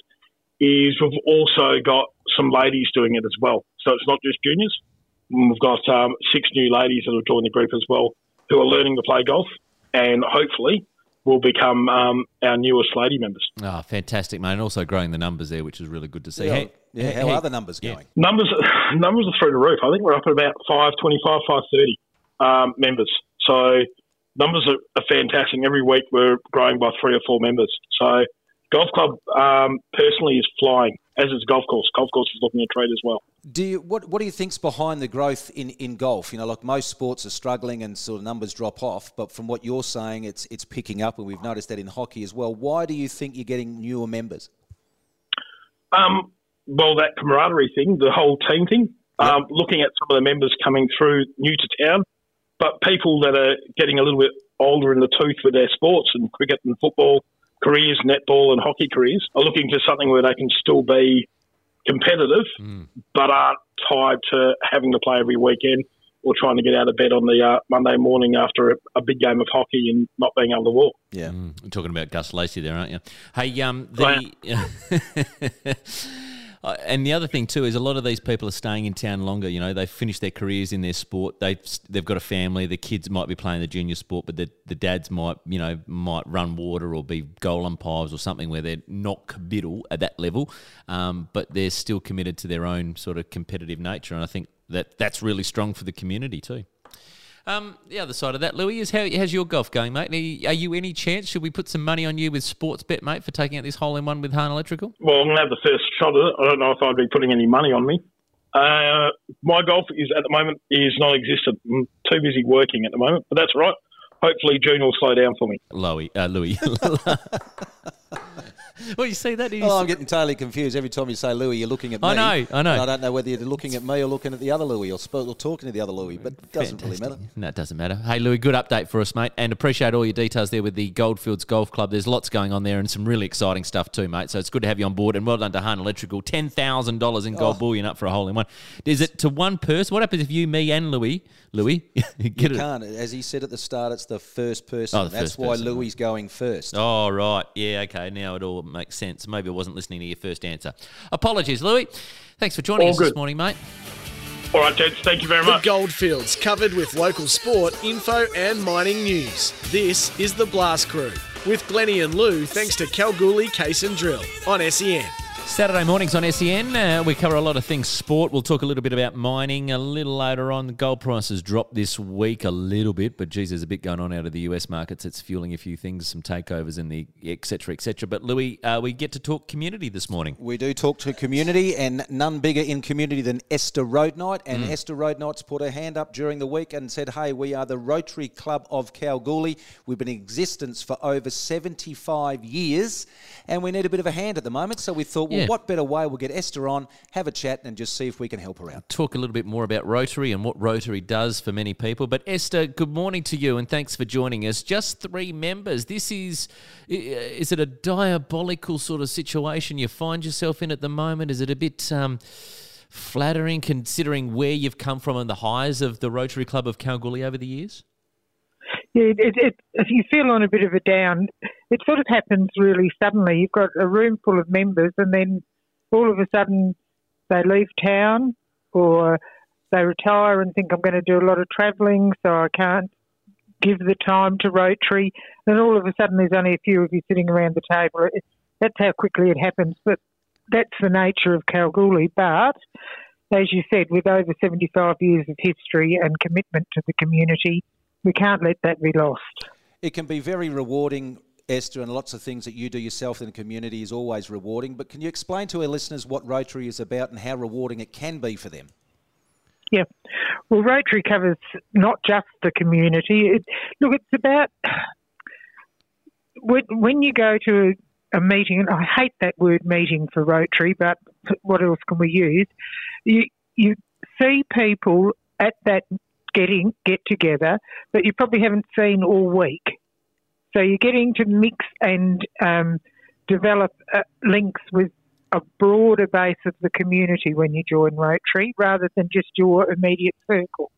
is we've also got some ladies doing it as well. So it's not just juniors. We've got um, six new ladies that have joined the group as well who are learning to play golf and hopefully will become um, our newest lady members. Oh, fantastic, mate. And also growing the numbers there, which is really good to see. Yeah, Hey- yeah, how hey- are the numbers yeah. going? Numbers [SIGHS] numbers are through the roof. I think we're up at about 525, 530 um, members. So numbers are, are fantastic. Every week we're growing by three or four members. So golf club um, personally is flying, as is golf course. Golf course is looking at trade as well. Do you, what What do you think's behind the growth in, in golf? You know, like most sports are struggling and sort of numbers drop off, but from what you're saying, it's it's picking up, and we've noticed that in hockey as well. Why do you think you're getting newer members? Um, well, that camaraderie thing, the whole team thing. Um, looking at some of the members coming through new to town, but people that are getting a little bit older in the tooth with their sports and cricket and football careers, netball and hockey careers, are looking for something where they can still be competitive, but aren't tied to having to play every weekend or trying to get out of bed on the uh, Monday morning after a, a big game of hockey and not being able to walk. Yeah. You're talking about Gus Lacey there, aren't you? Hey, um, the [LAUGHS] Uh, and the other thing too is a lot of these people are staying in town longer. You know, they've finished their careers in their sport. They they've got a family. The kids might be playing the junior sport, but the the dads might you know might run water or be goal umpires or something where they're not committal at that level, um, but they're still committed to their own sort of competitive nature. And I think that that's really strong for the community too. Um, the other side of that, Louis, is how, how's your golf going, mate? Are you, are you any chance? Should we put some money on you with Sportsbet, mate, for taking out this hole in one with Hahn Electrical? Well, I'm going to have the first shot at it. I don't know if I'd be putting any money on me. Uh, my golf is at the moment is non-existent. I'm too busy working at the moment, but that's right. Hopefully, June will slow down for me. Louis, uh, Louis. [LAUGHS] [LAUGHS] [LAUGHS] well, you see that? Oh, I'm getting totally confused every time you say Louis. You're looking at me. I know, I know. I don't know whether you're looking at me or looking at the other Louis or, sp- or talking to the other Louis, but it doesn't really matter. No, it doesn't matter. Hey, Louis, good update for us, mate, and appreciate all your details there with the Goldfields Golf Club. There's lots going on there and some really exciting stuff too, mate. So it's good to have you on board, and well done to Hahn Electrical. Ten thousand dollars in Oh. gold bullion up for a hole in one. Is it to one person? What happens if you, me, and Louis, Louis, [LAUGHS] get You it? can't. As he said at the start, it's the first person. Oh, the That's first why person, Louis going first. Oh, right. Yeah, okay. Now it all makes sense. Maybe I wasn't listening to your first answer. Apologies, Louis. Thanks for joining All us this good. morning, mate. All right, gents. Thank you very The much. Goldfields covered with local sport, info, and mining news. This is the Blast Crew with Glenney and Lou, thanks to Kalgoorlie Case and Drill on SEN. Saturday mornings on SEN, uh, we cover a lot of things sport. We'll talk a little bit about mining a little later on. The gold prices dropped this week a little bit, but geez, there's a bit going on out of the US markets. It's fueling a few things, some takeovers in the et cetera, et cetera. But Louis, uh, we get to talk community this morning. We do talk to community, and none bigger in community than Esther Roadnight. And Mm. Esther Roadnight's put her hand up during the week and said, Hey, we are the Rotary Club of Kalgoorlie. We've been in existence for over 75 years, and we need a bit of a hand at the moment. So we thought, well, Yeah. what better way? We'll get Esther on, have a chat, and just see if we can help her out. Talk a little bit more about Rotary and what Rotary does for many people. But Esther, good morning to you, and thanks for joining us. Just three members. This is, is it a diabolical sort of situation you find yourself in at the moment? Is it a bit um, flattering considering where you've come from and the highs of the Rotary Club of Kalgoorlie over the years? Yeah, it, it, if you feel on a bit of a down, it sort of happens really suddenly. You've got a room full of members, and then all of a sudden they leave town or they retire and think I'm going to do a lot of travelling, so I can't give the time to Rotary. And all of a sudden there's only a few of you sitting around the table. It, that's how quickly it happens. But that's the nature of Kalgoorlie. But as you said, with over 75 years of history and commitment to the community, we can't let that be lost. It can be very rewarding, Esther, and lots of things that you do yourself in the community is always rewarding. But can you explain to our listeners what Rotary is about and how rewarding it can be for them? Yeah. Well, Rotary covers not just the community. It, look, it's about when, when you go to a, a meeting, and I hate that word meeting for Rotary, but what else can we use? You, you see people at that getting get together that you probably haven't seen all week. So you're getting to mix and um, develop uh, links with a broader base of the community when you join Rotary rather than just your immediate circle.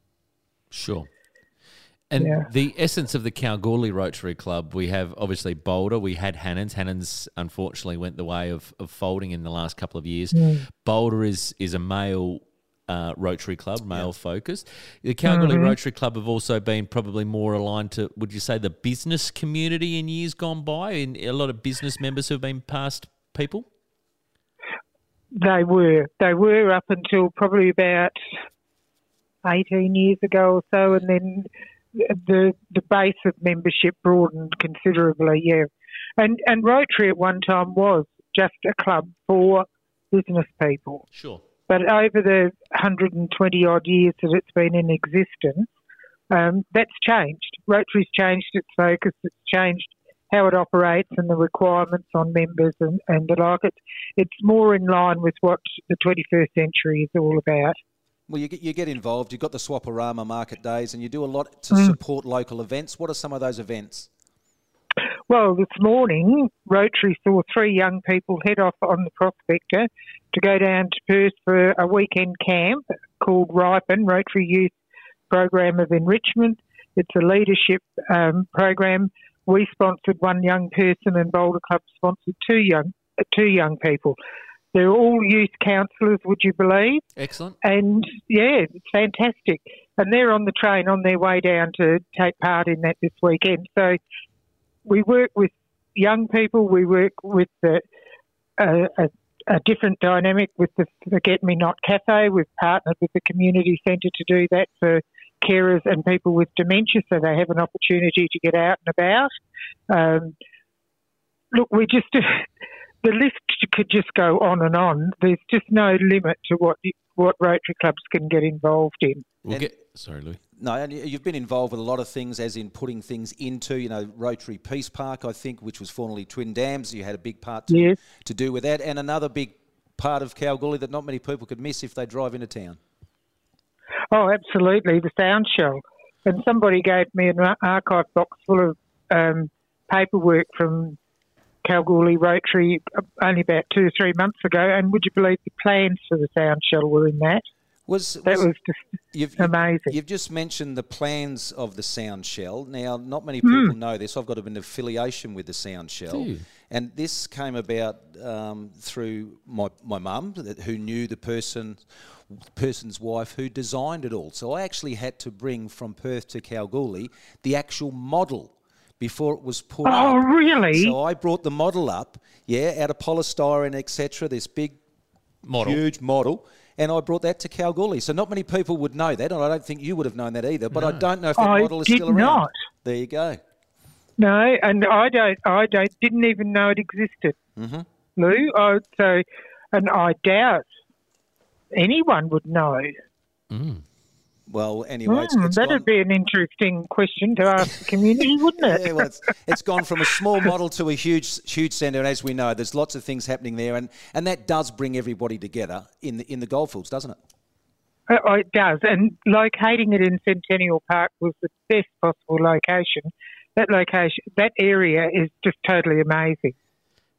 Sure. And Yeah. the essence of the Kalgoorlie Rotary Club, we have obviously Boulder. We had Hannans. Hannans unfortunately went the way of, of folding in the last couple of years. Boulder is is a male uh, Rotary Club, male focused. The Kalgoorlie Rotary Club have also been probably more aligned to, would you say, the business community in years gone by? And a lot of business members who have been past people. They were. They were up until probably about 18 years ago or so, and then the the base of membership broadened considerably. Yeah, And and Rotary at one time was just a club for business people. Sure. But over the 120 odd years that it's been in existence, um, that's changed. Rotary's changed its focus. It's changed how it operates and the requirements on members and, and the like. It, it's more in line with what the 21st century is all about. Well, you get, you get involved. You've got the Swaparama market days, and you do a lot to mm. support local events. What are some of those events? Well, this morning, Rotary saw three young people head off on the Prospector to go down to Perth for a weekend camp called RYPEN, Rotary Youth Program of Enrichment. It's a leadership um, program. We sponsored one young person, and Boulder Club sponsored two young two young people. They're all youth counsellors, would you believe? Excellent. And yeah, it's fantastic. And they're on the train on their way down to take part in that this weekend. So we work with young people. We work with the, uh, a, a, different dynamic with the Forget Me Not Cafe. We've partnered with the community centre to do that for carers and people with dementia, so they have an opportunity to get out and about. Um, look, we just [LAUGHS] the list could just go on and on. There's just no limit to what what Rotary clubs can get involved in. We'll get sorry, Louis. No, and you've been involved with a lot of things, as in putting things into, you know, Rotary Peace Park, I think, which was formerly Twin Dams. You had a big part to, yes. to do with that, and another big part of Kalgoorlie that not many people could miss if they drive into town. Oh, absolutely, the sound shell. And somebody gave me an archive box full of um, paperwork from Kalgoorlie Rotary uh, only about two or three months ago, and would you believe the plans for the sound shell were in that? Was, that was, was just you've, amazing. You've just mentioned the plans of the sound shell. Now, not many people mm. know this. I've got an affiliation with the sound shell, and this came about um, through my my mum, who knew the person person's wife who designed it all. So I actually had to bring from Perth to Kalgoorlie the actual model before it was put oh, up. Oh, really? So I brought the model up, yeah, out of polystyrene, etc. This big, model. huge model. And I brought that to Kalgoorlie. So not many people would know that, and I don't think you would have known that either. But no. I don't know if that I model is still around. Not. There you go. No, and I don't. I don't. Didn't even know it existed, mm-hmm. Lou. Oh, so, and I doubt anyone would know. Mm. Well, anyway, it's, mm, it's that'd gone, be an interesting question to ask the community, wouldn't it? yeah, well, it's, it's gone from a small model to a huge, huge centre, and as we know, there's lots of things happening there, and, and that does bring everybody together in the in the goldfields, doesn't it? Oh, it does, and locating it in Centennial Park was the best possible location. That location, that area is just totally amazing.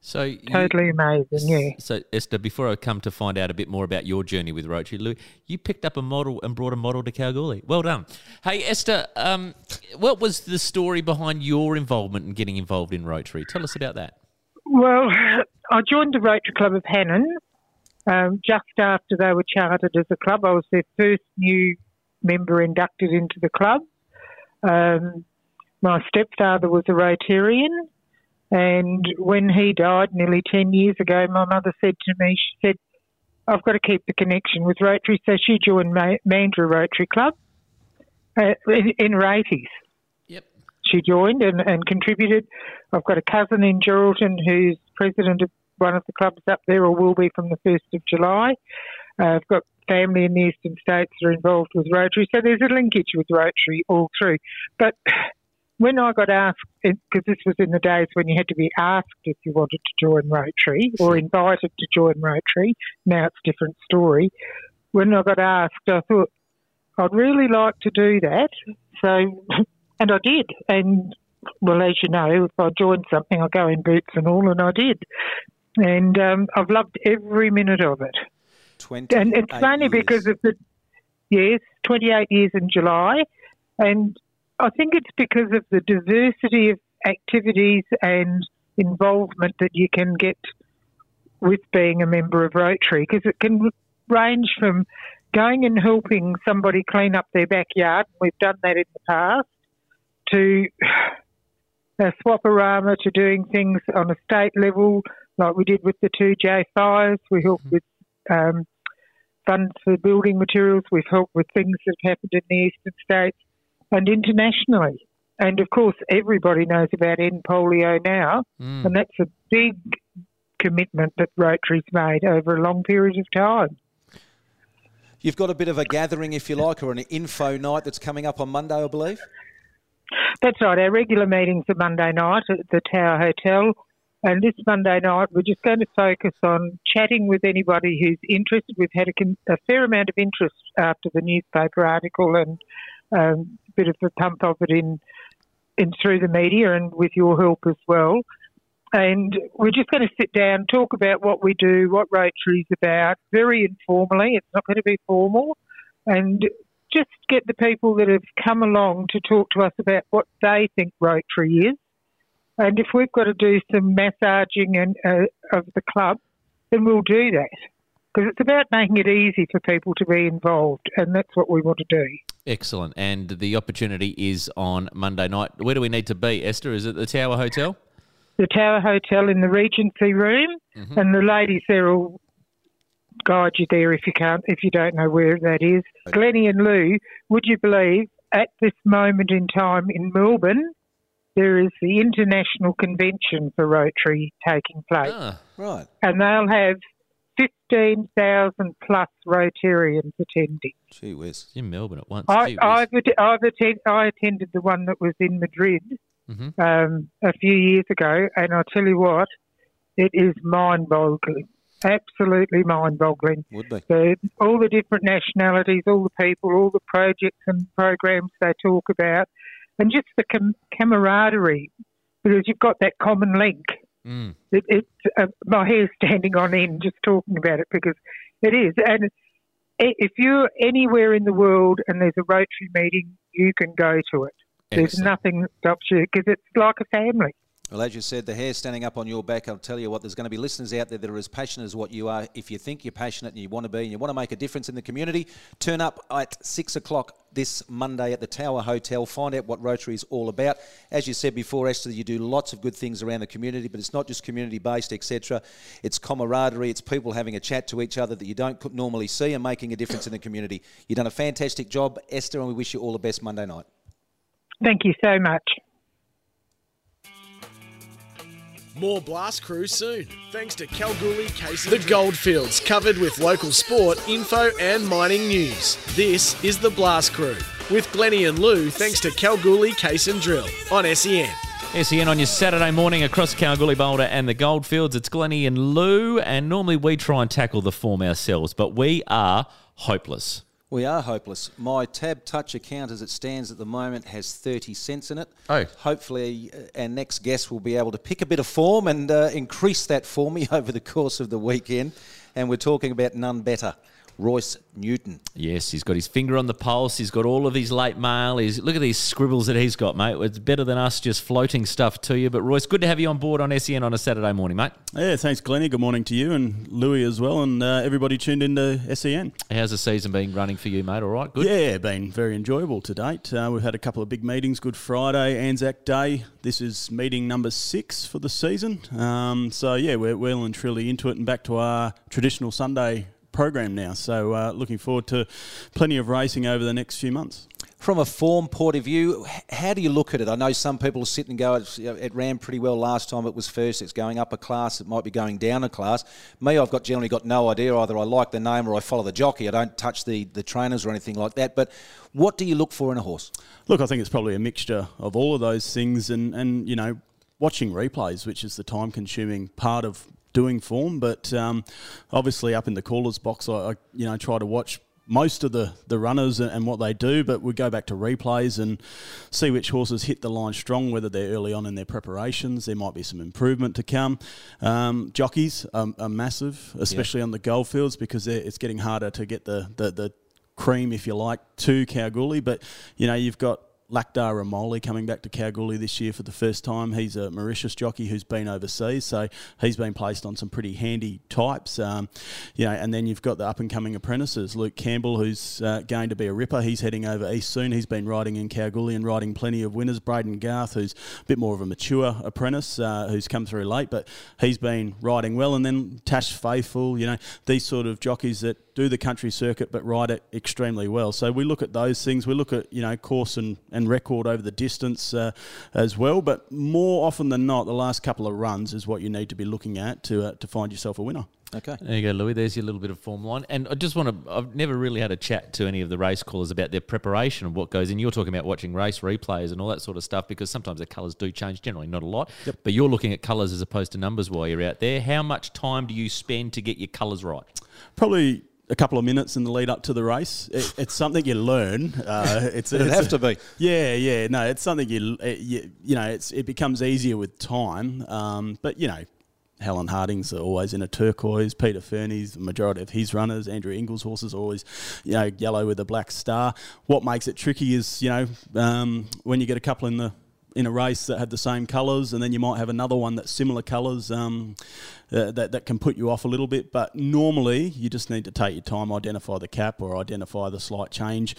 So you, totally amazing, yeah. So Esther, before I come to find out a bit more about your journey with Rotary, Lou, you picked up a model and brought a model to Kalgoorlie. Well done. Hey Esther, um, what was the story behind your involvement in getting involved in Rotary? Tell us about that. Well, [LAUGHS] I joined the Rotary Club of Hannan um, just after they were chartered as a club. I was their first new member inducted into the club. Um, my stepfather was a Rotarian and when he died nearly 10 years ago, my mother said to me, she said, I've got to keep the connection with Rotary. So she joined Mandurah Rotary Club uh, in, in her 80s. Yep. She joined and, and contributed. I've got a cousin in Geraldton who's president of one of the clubs up there or will be from the 1st of July. Uh, I've got family in the eastern states that are involved with Rotary. So there's a linkage with Rotary all through. But when I got asked, because this was in the days when you had to be asked if you wanted to join Rotary or invited to join Rotary, now it's a different story. When I got asked, I thought, I'd really like to do that. So, [LAUGHS] and I did. And, well, as you know, if I join something, I go in boots and all, and I did. And um, I've loved every minute of it. and it's mainly years. because of the, yes, 28 years in July. And I think it's because of the diversity of activities and involvement that you can get with being a member of Rotary, because it can range from going and helping somebody clean up their backyard, we've done that in the past, to [SIGHS] a swaparama, to doing things on a state level, like we did with the 2J fires. We helped mm-hmm. with um, funds for building materials. We've helped with things that have happened in the eastern states and internationally. And of course, everybody knows about end polio now, Mm. and that's a big commitment that Rotary's made over a long period of time. You've got a bit of a gathering, if you like, or an info night that's coming up on Monday, I believe. That's right. Our regular meetings are Monday night at the Tower Hotel. And this Monday night, we're just going to focus on chatting with anybody who's interested. We've had a, a fair amount of interest after the newspaper article and um, bit of a pump of it in, in through the media and with your help as well. And we're just going to sit down, talk about what we do, what Rotary's about, very informally. It's not going to be formal. And just get the people that have come along to talk to us about what they think Rotary is. And if we've got to do some massaging and uh, of the club, then we'll do that because it's about making it easy for people to be involved, and that's what we want to do. Excellent. And the opportunity is on Monday night. Where do we need to be, Esther? Is it the Tower Hotel? The Tower Hotel in the Regency room, and the ladies there will guide you there if you can't, if you don't know where that is. Glenney and Lou, would you believe at this moment in time in Melbourne, there is the international convention for Rotary taking place. Ah, Right. and they'll have 15,000 plus Rotarians attending. Gee whiz. in Melbourne at once. I, I've, att- I've attend, I attended the one that was in Madrid Mhm. um, a few years ago, and I'll tell you what, it is mind boggling. Absolutely mind boggling. Would be. The, all the different nationalities, all the people, all the projects and programs they talk about, and just the com- camaraderie, because you've got that common link. Mm. It, it's uh, my hair's standing on end just talking about it because it is. And if you're anywhere in the world and there's a Rotary meeting, you can go to it. There's nothing that stops you because it's like a family. Well, as you said, the hair standing up on your back, I'll tell you what, there's going to be listeners out there that are as passionate as what you are. If you think you're passionate and you want to be and you want to make a difference in the community, turn up at six o'clock this Monday at the Tower Hotel. Find out what Rotary is all about. As you said before, Esther, you do lots of good things around the community, but it's not just community based, etc. It's camaraderie, it's people having a chat to each other that you don't normally see and making a difference in the community. You've done a fantastic job, Esther, and we wish you all the best Monday night. Thank you so much. More Blast Crew soon, thanks to Kalgoorlie Case The Goldfields, covered with local sport, info, and mining news. This is the Blast Crew, with Glenney and Lou, thanks to Kalgoorlie Case and Drill on E SEN. SEN on your Saturday morning across Kalgoorlie Boulder and the Goldfields. It's Glenney and Lou, and normally we try and tackle the form ourselves, but we are hopeless. We are hopeless. My Tab Touch account, as it stands at the moment, has 30 cents in it. Oh. Hopefully, uh, our next guest will be able to pick a bit of form and uh, increase that for me [LAUGHS] over the course of the weekend. And we're talking about none better, Royce Newton. Yes, he's got his finger on the pulse. He's got all of his late mail. He's look at these scribbles that he's got, mate. It's better than us just floating stuff to you. But Royce, good to have you on board on SEN on a Saturday morning, mate. Yeah, thanks, Glenney. Good morning to you and Louis as well, and uh, everybody tuned into SEN. How's the season been running for you, mate? All right, good. Yeah, been very enjoyable to date. Uh, we've had a couple of big meetings. Good Friday, Anzac Day. This is meeting number six for the season. Um, so yeah, we're well and truly into it, and back to our traditional Sunday program now. So uh, looking forward to plenty of racing over the next few months. From a form point of view, how do you look at it? I know some people sit and go, "It's- you know, it ran pretty well last time it was first, it's going up a class, it might be going down a class. Me, I've got generally got no idea. Either I like the name or I follow the jockey. I don't touch the, the trainers or anything like that. But what do you look for in a horse? Look, I think it's probably a mixture of all of those things, and and you know, watching replays, which is the time-consuming part of doing form. But um, obviously, up in the callers box, I, I you know try to watch most of the, the runners and, and what they do, but we go back to replays and see which horses hit the line strong, whether they're early on in their preparations. There might be some improvement to come. Um, jockeys are, are massive, especially on the goldfields, because it's getting harder to get the, the, the cream, if you like, to Kalgoorlie. But, you know, you've got Lakdar Ramoli coming back to Kalgoorlie this year for the first time. He's a Mauritius jockey who's been overseas, so he's been placed on some pretty handy types. Um, you know, and then you've got the up and coming apprentices, Luke Campbell, who's uh, going to be a ripper. He's heading over east soon. He's been riding in Kalgoorlie and riding plenty of winners. Braden Garth, who's a bit more of a mature apprentice, uh, who's come through late, but he's been riding well. And then Tash Faithful, you know, these sort of jockeys that do the country circuit but ride it extremely well. So we look at those things. We look at you know course and and record over the distance uh, as well. But more often than not, the last couple of runs is what you need to be looking at to uh, to find yourself a winner. Okay. There you go, Louis. There's your little bit of form line. And I just want to, I've never really had a chat to any of the race callers about their preparation of what goes in. You're talking about watching race replays and all that sort of stuff because sometimes the colours do change, generally not a lot. Yep. But you're looking at colours as opposed to numbers while you're out there. How much time do you spend to get your colours right? Probably a couple of minutes in the lead up to the race. It, it's something you learn. Uh, [LAUGHS] it's It'd it's have to be. Yeah, yeah. No, it's something you it, you, you know. It's it becomes easier with time. Um, but you know. Helen Harding's always in a turquoise. Peter Fernie's the majority of his runners. Andrew Ingles' horses are always, you know, yellow with a black star. What makes it tricky is, you know, um, when you get a couple in the in a race that have the same colours, and then you might have another one that's similar colours um, uh, that, that can put you off a little bit. But normally, you just need to take your time, identify the cap or identify the slight change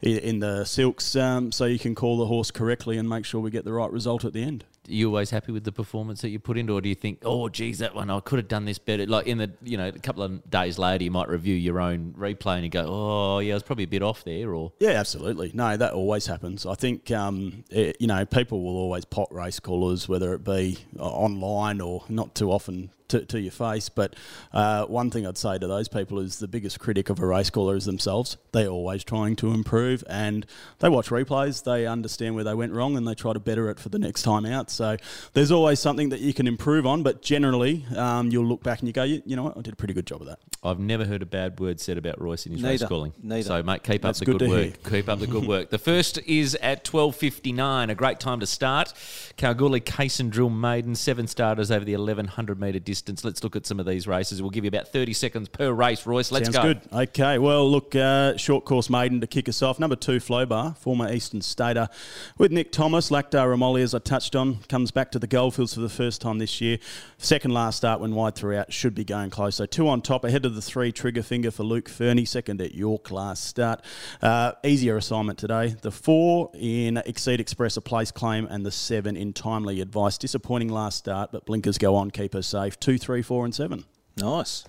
in, in the silks um, so you can call the horse correctly and make sure we get the right result at the end. Are you always happy with the performance that you put into, or do you think, oh, geez, that one I could have done this better? Like in the, you know, a couple of days later, you might review your own replay and you go, oh, yeah, I was probably a bit off there, or Yeah, absolutely. No, that always happens. I think, um, it, you know, people will always pot race callers, whether it be uh, online or not too often to, to your face. But uh, one thing I'd say to those people is the biggest critic of a race caller is themselves. They're always trying to improve and they watch replays, they understand where they went wrong and they try to better it for the next time out. So there's always something that you can improve on, but generally um, you'll look back and you go, you, you know what, I did a pretty good job of that. I've never heard a bad word said about Royce in his race calling. Neither. So, mate, keep That's up the good good, to work. Keep up the good work. The first is at twelve fifty nine. A great time to start. Kalgoorlie Case and Drill Maiden. Seven starters over the eleven hundred metre distance. Let's look at some of these races. We'll give you about thirty seconds per race. Royce, let's Sounds go. good. Okay, well, look, uh, short course maiden to kick us off. Number two, Flowbar, former Eastern Stater, with Nick Thomas. Lactar Ramoli, as I touched on, comes back to the Goldfields for the first time this year. Second last start when wide throughout, should be going close. So two on top, ahead of the three, Trigger Finger for Luke Fernie, second at York last start. Uh, easier assignment today. The four in Exceed Express, a place claim, and the seven in Timely Advice. Disappointing last start, but blinkers go on, keep her safe. Two, three, four, and seven. Nice.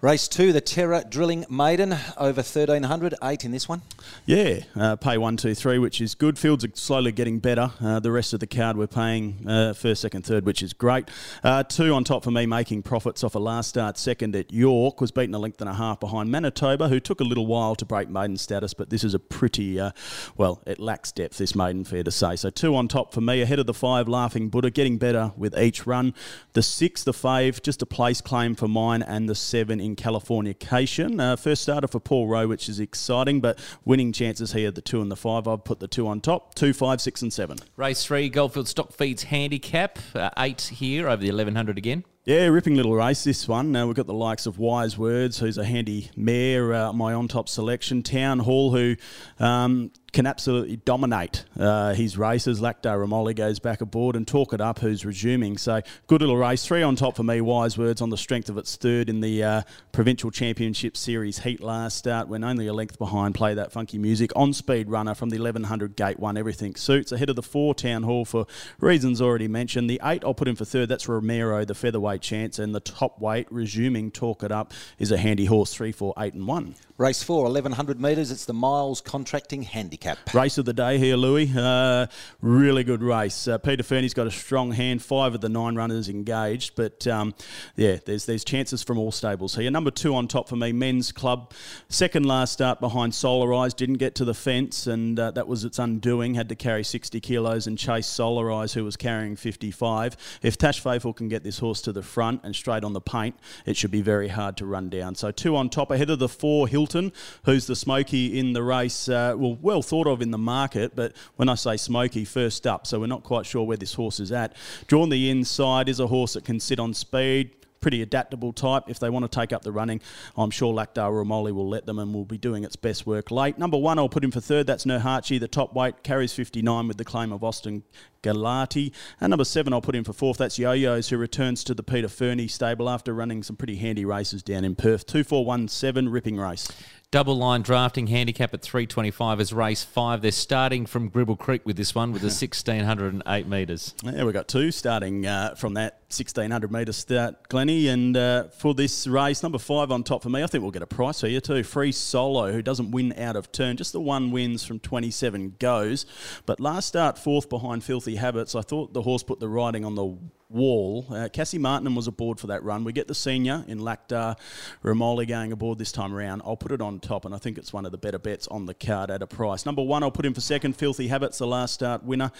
Race two, the Terra Drilling Maiden, over 1300, eight in this one. Yeah, uh, pay one, two, three, which is good. Fields are slowly getting better. Uh, the rest of the card we're paying uh, first, second, third, which is great. Uh, two on top for me, making profits off a last start second at York, was beaten a length and a half behind Manitoba, who took a little while to break maiden status, but this is a pretty, uh, well, it lacks depth, this maiden, fair to say. So two on top for me, ahead of the five, Laughing Buddha, getting better with each run. The six, the fave, just a place claim for mine, and the seven in Californication. Uh, first starter for Paul Rowe, which is exciting, but winning chances here, the two and the five. I've put the two on top. Two, five, six, and seven. Race three, Goldfield Stock Feeds Handicap. Uh, eight here over the eleven hundred again. Yeah, ripping little race this one. Uh, we've got the likes of Wise Words, who's a handy mare, uh, my on top selection. Town Hall, who um, can absolutely dominate uh, his races. Lactar Ramoli goes back aboard and Talk It Up, who's resuming. So good little race. Three on top for me. Wise Words on the strength of its third in the uh, Provincial Championship Series heat last start when only a length behind. Play that funky music. On speed runner from the 1100 gate one. Everything suits. Ahead of the four Town Hall for reasons already mentioned. The eight I'll put in for third. That's Romero, the featherweight chance. And the top weight, resuming Talk It Up, is a handy horse. Three, four, eight, and one. Race four, 1100 metres. It's the Miles Contracting Handicap. Race of the day here, Louis. Uh, really good race. Uh, Peter Fernie's got a strong hand. Five of the nine runners engaged, but um, yeah, there's there's chances from all stables here. Number two on top for me, Men's Club. Second last start behind Solarize. Didn't get to the fence, and uh, that was its undoing. Had to carry 60 kilos and chase Solarize, who was carrying 55. If Tash Faithful can get this horse to the front and straight on the paint, it should be very hard to run down. So two on top ahead of the four, Hilton, who's the smoky in the race. Uh, well, well thought of in the market, but when I say smoky, first up, so we're not quite sure where this horse is at. Drawn the inside is a horse that can sit on speed. Pretty adaptable type. If they want to take up the running, I'm sure Lactar Romoli will let them and will be doing its best work late. Number one, I'll put him for third. That's Nurhachi, the top weight, carries 59 with the claim of Austin Galati. And number seven, I'll put in for fourth. That's Yo-Yo's, who returns to the Peter Fernie stable after running some pretty handy races down in Perth. 2417, ripping race. Double line drafting handicap at 325 is race five. They're starting from Gribble Creek with this one with the [LAUGHS] 1608 metres. Yeah, we've got two starting uh, from that 1600 metre start, Glenney. And uh, for this race, number five on top for me, I think we'll get a price here too. Free Solo, who doesn't win out of turn, just the one wins from 27 goes. But last start, fourth behind Filthy Habits. I thought the horse put the riding on the wall. Uh, Cassie Martin was aboard for that run. We get the senior in Lacta Romoli going aboard this time around. I'll put it on top, and I think it's one of the better bets on the card at a price. Number one, I'll put him for second. Filthy Habits, the last start winner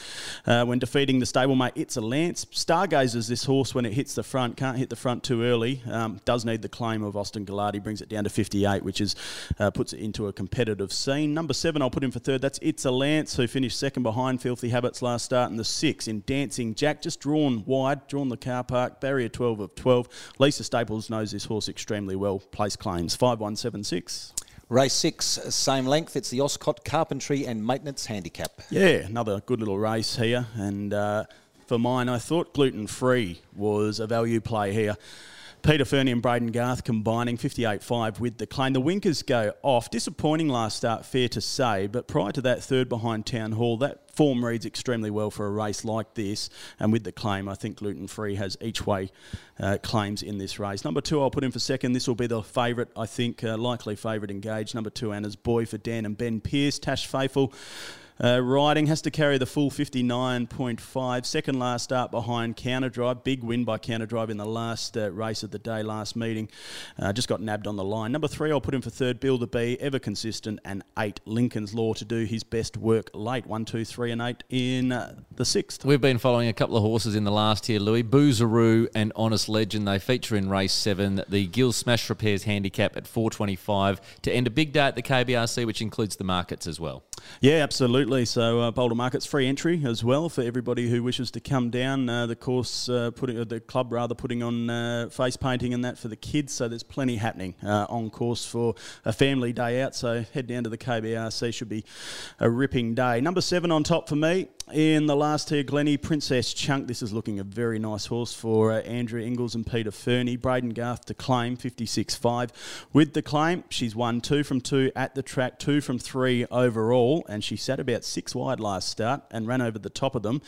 uh, when defeating the stablemate. It's a Lance. Stargazers, this horse when it hits the front, can't hit the front too early. Um, does need the claim of Austin Gallardi, brings it down to 58, which is uh, puts it into a competitive scene. Number seven, I'll put him for third. That's It's a Lance, who finished second behind Filthy Habits last start. And the six in Dancing Jack, just drawn wide drawn the car park, barrier 12 of 12. Lisa Staples knows this horse extremely well. Place claims 5176. Race six, same length. It's the Oscott Carpentry and Maintenance Handicap. Yeah, another good little race here. And uh, for mine, I thought gluten free was a value play here. Peter Fernie and Braden Garth combining 58.5 with the claim. The winkers go off. Disappointing last start, fair to say, but prior to that, third behind Town Hall, that form reads extremely well for a race like this. And with the claim, I think gluten free has each way uh, claims in this race. Number two, I'll put in for second. This will be the favourite, I think, uh, likely favourite engaged. Number two, Anna's Boy for Dan and Ben Pierce. Tash Faithful. Uh, riding has to carry the full 59.5. Second last start behind Counter Drive. Big win by Counter Drive in the last uh, race of the day, last meeting. Uh, just got nabbed on the line. Number three, I'll put him for third. Bill the B, ever consistent. And eight, Lincoln's Law to do his best work late. One, two, three, and eight in uh, the sixth. We've been following a couple of horses in the last here, Louis. Boozeroo and Honest Legend. They feature in race seven. The Gill Smash Repairs handicap at 425 to end a big day at the KBRC, which includes the markets as well. Yeah, absolutely. So uh, Boulder Market's free entry as well for everybody who wishes to come down. Uh, the course uh, putting uh, the club rather putting on uh, face painting and that for the kids. So there's plenty happening uh, on course for a family day out. So head down to the KBRC. Should be a ripping day. Number seven on top for me. In the last tier, Glennie, Princess Chunk. This is looking a very nice horse for uh, Andrew Ingles and Peter Fernie. Braden Garth to claim, 56.5. With the claim, she's won two from two at the track, two from three overall, and she sat about six wide last start and ran over the top of them,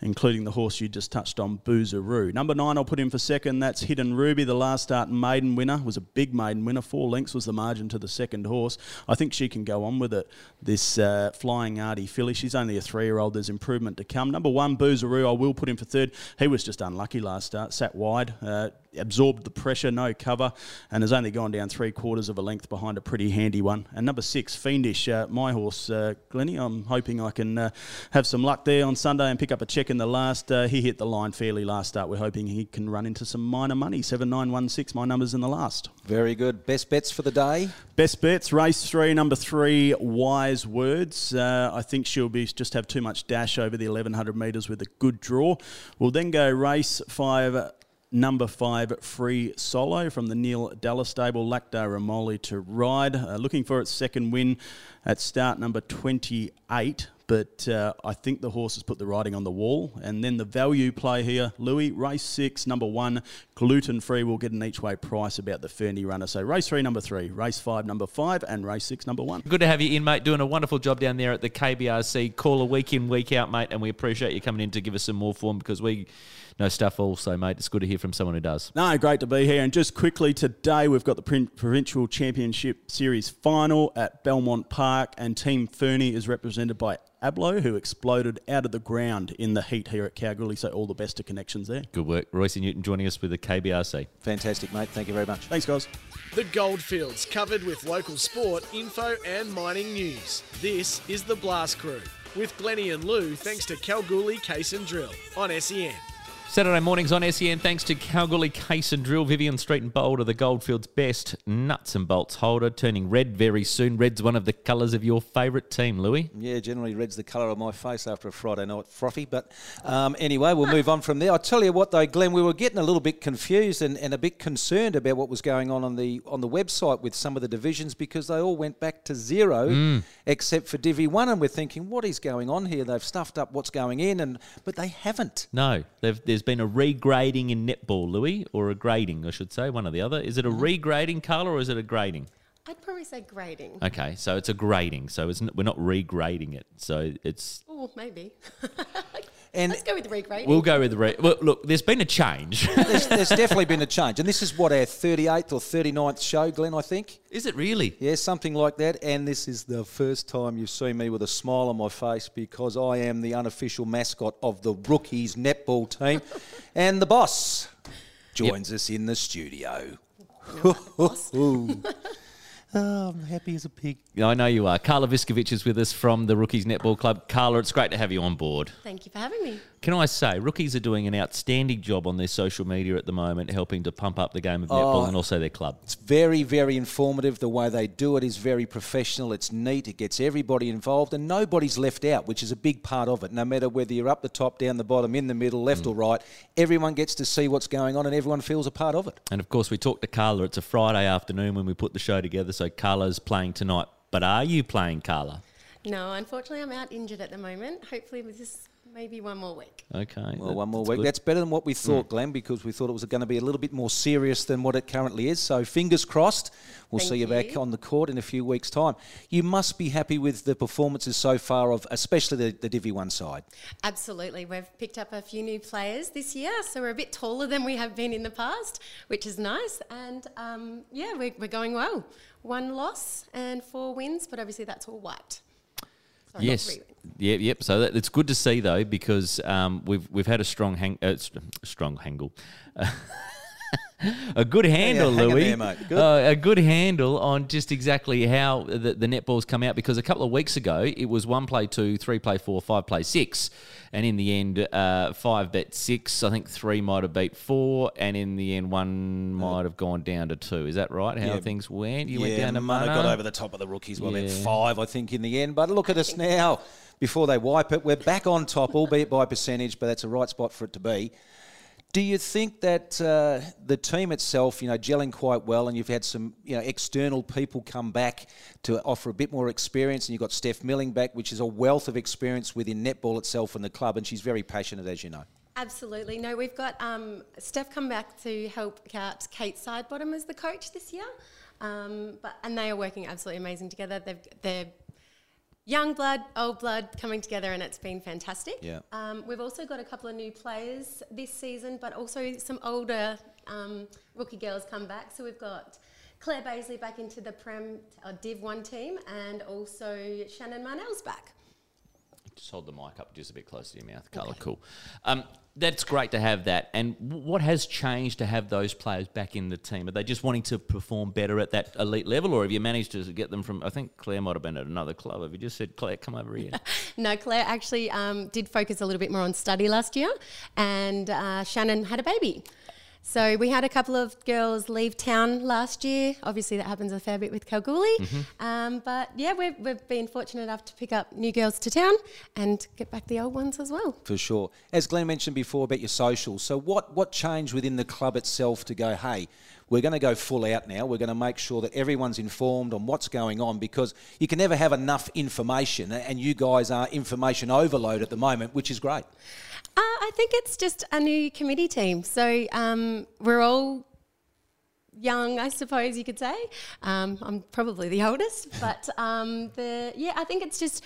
including the horse you just touched on, Boozeroo. Number nine, I'll put in for second. That's Hidden Ruby, the last start maiden winner. Was a big maiden winner. Four lengths was the margin to the second horse. I think she can go on with it. This uh, Flying Artie filly. She's only a three-year-old. There's improvement to come. Number one, Boozeroo, I will put him for third. He was just unlucky last start, sat wide, uh, absorbed the pressure, no cover, and has only gone down three quarters of a length behind a pretty handy one. And number six, Fiendish, uh, my horse, uh, Glennie. I'm hoping I can uh, have some luck there on Sunday and pick up a check in the last. Uh, he hit the line fairly last start. We're hoping he can run into some minor money. 7916, my numbers in the last. Very good. Best bets for the day? Best bets, race three, number three, Wise Words. Uh, I think she'll be just have too much dash over the 1100 metres with a good draw. We'll then go race five, number five, Free Solo from the Neil Dallas stable, Lactar Ramoli to ride. Uh, looking for its second win at start number 28. But uh, I think the horse has put the writing on the wall. And then the value play here, Louis, race six, number one, gluten free. We'll get an each way price about the Fernie runner. So race three, number three, race five, number five, and race six, number one. Good to have you in, mate. Doing a wonderful job down there at the KBRC. Call a week in, week out, mate. And we appreciate you coming in to give us some more form because we know stuff also, mate. It's good to hear from someone who does. No, great to be here. And just quickly, today we've got the Prin- Provincial Championship Series final at Belmont Park, and Team Fernie is represented by Ablo, who exploded out of the ground in the heat here at Kalgoorlie. So all the best to connections there. Good work. Royce Newton joining us with the KBRC. Fantastic, mate. Thank you very much. Thanks, guys. The Goldfields covered with local sport, info, and mining news. This is the Blast Crew with Glennie and Lou, thanks to Kalgoorlie Case and Drill on SEN. Saturday mornings on SEN, thanks to Kalgoorlie Case and Drill, Vivian Street and Boulder, the Goldfields' best nuts and bolts holder, turning red very soon. Red's one of the colours of your favourite team, Louis. Yeah, generally red's the colour of my face after a Friday night frothy. But um, anyway, we'll move on from there. I tell you what, though, Glenn, we were getting a little bit confused and, and a bit concerned about what was going on on the on the website with some of the divisions because they all went back to zero except for Divi One, and we're thinking, what is going on here? They've stuffed up what's going in, and but they haven't. No, they've, there's been a regrading in netball, Louis, or a grading, I should say, one or the other. Is it a mm-hmm. regrading colour or is it a grading? I'd probably say grading. Okay, so it's a grading. So it's n- we're not regrading it. So it's Oh, maybe. [LAUGHS] [LAUGHS] And Let's go with regrading. we'll go with the re- well, look. There's been a change. [LAUGHS] there's, there's definitely been a change. And this is what our 38th or 39th show, Glenn, I think. Is it really? Yeah, something like that. And this is the first time you've seen me with a smile on my face because I am the unofficial mascot of the rookies netball team. [LAUGHS] and the boss joins us in the studio. [LAUGHS] oh, I'm happy as a pig. I know you are. Carla Viskovich is with us from the Rookies Netball Club. Carla, it's great to have you on board. Thank you for having me. Can I say, rookies are doing an outstanding job on their social media at the moment, helping to pump up the game of netball oh, and also their club. It's very, very informative. The way they do it is very professional. It's neat. It gets everybody involved, and nobody's left out, which is a big part of it. No matter whether you're up the top, down the bottom, in the middle, left mm. or right, everyone gets to see what's going on, and everyone feels a part of it. And of course, we talked to Carla. It's a Friday afternoon when we put the show together, so Carla's playing tonight. But are you playing, Carla? No, unfortunately, I'm out injured at the moment. Hopefully, with this maybe one more week. Okay. Well, that- one more that's week. good. That's better than what we thought, Glenn, because we thought it was going to be a little bit more serious than what it currently is. So fingers crossed. We'll Thank see you, back on the court in a few weeks' time. You must be happy with the performances so far of, especially the, the Divi One side. Absolutely. We've picked up a few new players this year, so we're a bit taller than we have been in the past, which is nice. And um, yeah, we're, we're going well. One loss and four wins, but obviously that's all white. Sorry, Yes. Yep. Yep. So that, it's good to see though because um, we've we've had a strong hang, uh, st- strong handle. [LAUGHS] a good handle, on Louis. there. Good. Uh, a good handle on just exactly how the, the netball's come out because a couple of weeks ago it was one play two, three play four, five play six, and in the end uh, five bet six. I think three might have beat four, and in the end one might have gone down to two. Is that right? How Yeah. things went? You went down to Mana got over the top of the rookies. Well, Yeah. five, I think, in the end. But look at us now. Before they wipe it, we're back on top, albeit by percentage, but that's a right spot for it to be. Do you think that uh, the team itself, you know, gelling quite well, and you've had some, you know, external people come back to offer a bit more experience, and you've got Steph Milling back, which is a wealth of experience within netball itself and the club, and she's very passionate, as you know. Absolutely. No, we've got um, Steph come back to help out Kate Sidebottom as the coach this year. Um, but and they are working absolutely amazing together. They've, they're young blood, old blood coming together, and it's been fantastic. Yeah. Um, we've also got a couple of new players this season, but also some older um, rookie girls come back. So we've got Claire Baisley back into the Prem uh, Div One team, and also Shannon Marnell's back. Just hold the mic up just a bit closer to your mouth, Carla. Cool. Um, that's great to have that. And what has changed to have those players back in the team? Are they just wanting to perform better at that elite level, or have you managed to get them from? I think Claire might have been at another club. Have you just said, Claire, come over here? [LAUGHS] No, Claire actually um, did focus a little bit more on study last year, and uh, Shannon had a baby. So we had a couple of girls leave town last year. Obviously, that happens a fair bit with Kalgoorlie. Um, but yeah, we've, we've been fortunate enough to pick up new girls to town and get back the old ones as well. For sure. As Glenn mentioned before about your socials, so what, what changed within the club itself to go, hey, we're going to go full out now. We're going to make sure that everyone's informed on what's going on because you can never have enough information, and you guys are information overload at the moment, which is great. Uh, I think it's just a new committee team. So um, we're all young, I suppose you could say. Um, I'm probably the oldest, [LAUGHS] but um, the yeah, I think it's just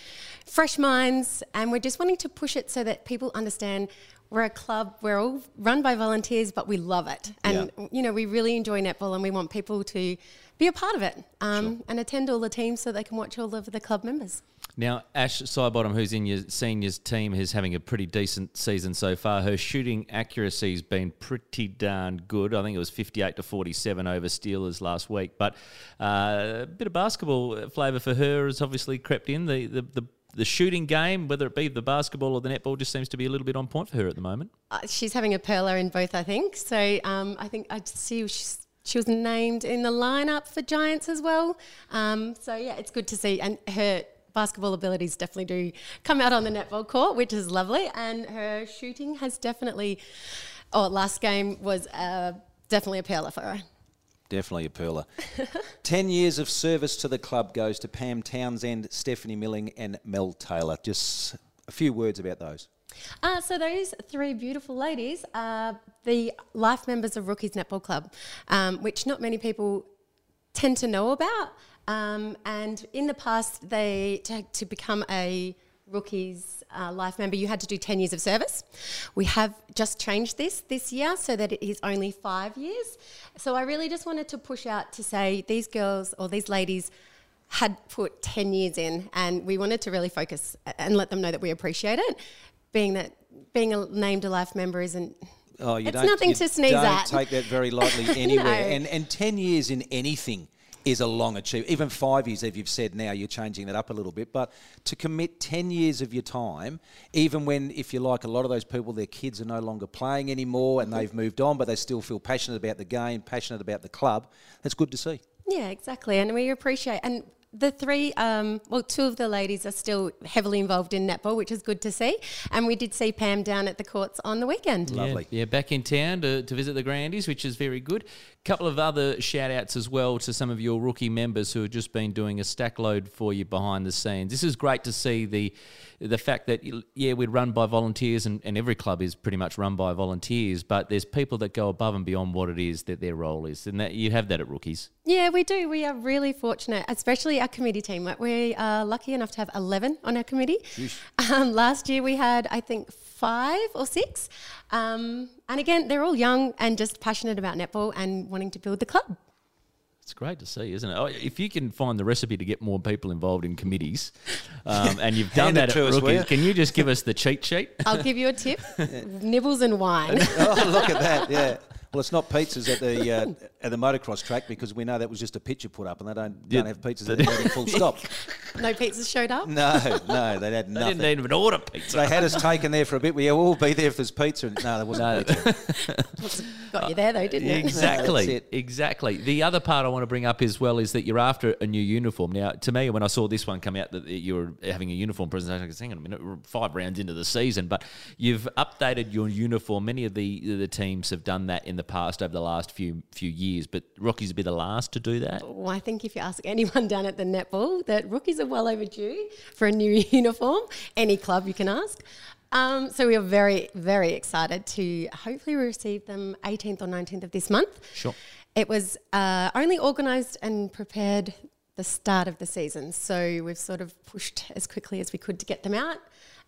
fresh minds, and we're just wanting to push it so that people understand. We're a club. We're all run by volunteers, but we love it, and you know we really enjoy netball, and we want people to be a part of it um, and attend all the teams so they can watch all of the club members. Now, Ash Sidebottom, who's in your seniors team, is having a pretty decent season so far. Her shooting accuracy's been pretty darn good. I think it was 58 to 47 over Steelers last week. But uh, a bit of basketball flavour for her has obviously crept in. The, the, the, the shooting game, whether it be the basketball or the netball, just seems to be a little bit on point for her at the moment. Uh, she's having a perler in both, I think. So um, I think I see she's, she was named in the lineup for Giants as well. Um, so yeah, it's good to see, and her basketball abilities definitely do come out on the netball court, which is lovely. And her shooting has definitely. Oh, last game was uh, definitely a perler for her. Definitely a perler. [LAUGHS] 10 years of service to the club goes to Pam Townsend, Stephanie Milling, and Mel Taylor. Just a few words about those. Uh, so those three beautiful ladies are the life members of Rookies Netball Club, um, which not many people tend to know about. Um, and in the past, they to, to become a rookies uh, life member, you had to do 10 years of service. We have just changed this this year so that it is only five years. So I really just wanted to push out to say these girls or these ladies had put 10 years in and we wanted to really focus and let them know that we appreciate it. Being that being a named a life member isn't Oh, you It's don't, nothing you to sneeze at. don't at. take that very lightly [LAUGHS] anywhere. No. And and ten years in anything is a long achievement. Even five years, if you've said now, you're changing that up a little bit. But to commit ten years of your time, even when, if you like, a lot of those people, their kids are no longer playing anymore and they've moved on, but they still feel passionate about the game, passionate about the club. That's good to see. Yeah, exactly. And we appreciate and the three, um, well, two of the ladies are still heavily involved in netball, which is good to see. And we did see Pam down at the courts on the weekend. Lovely. Yeah, yeah, back in town to, to visit the Grandies, which is very good. A couple of other shout outs as well to some of your rookie members who have just been doing a stack load for you behind the scenes. This is great to see the the fact that, yeah, we're run by volunteers and, and every club is pretty much run by volunteers, but there's people that go above and beyond what it is that their role is. And that you have that at rookies. Yeah, we do. We are really fortunate, especially our committee team. We are lucky enough to have 11 on our committee. Um, last year we had, I think, five or six. Um, and again, they're all young and just passionate about netball and wanting to build the club. It's great to see, isn't it? Oh, If you can find the recipe to get more people involved in committees, um, and you've done that at us, will can you just give us the cheat sheet? [LAUGHS] I'll give you a tip [LAUGHS] nibbles and wine. oh, look at that! Yeah. Well, it's not pizzas at the uh, at the motocross track because we know that was just a picture put up, and they don't Yeah. don't have pizzas at the full stop. [LAUGHS] no pizzas showed up. No, no, they had They didn't even order pizza. They had us taken there for a bit. We will be there if there's pizza. And- No, there wasn't No. pizza. [LAUGHS] Got you there though, didn't it? Exactly. That's it. Exactly. The other part I want to bring up as well is that you're after a new uniform. Now, to me, when I saw this one come out that you were having a uniform presentation, I was hang on a minute, we're five rounds into the season, but you've updated your uniform. Many of the the teams have done that in the past over the last few few years, but Rookies will be the last to do that. Well, I think if you ask anyone down at the netball, that rookies are well overdue for a new [LAUGHS] uniform. Any club you can ask. Um, so we are very, very excited to hopefully receive them 18th or 19th of this month. Sure. It was uh, only organised and prepared the start of the season, so we've sort of pushed as quickly as we could to get them out.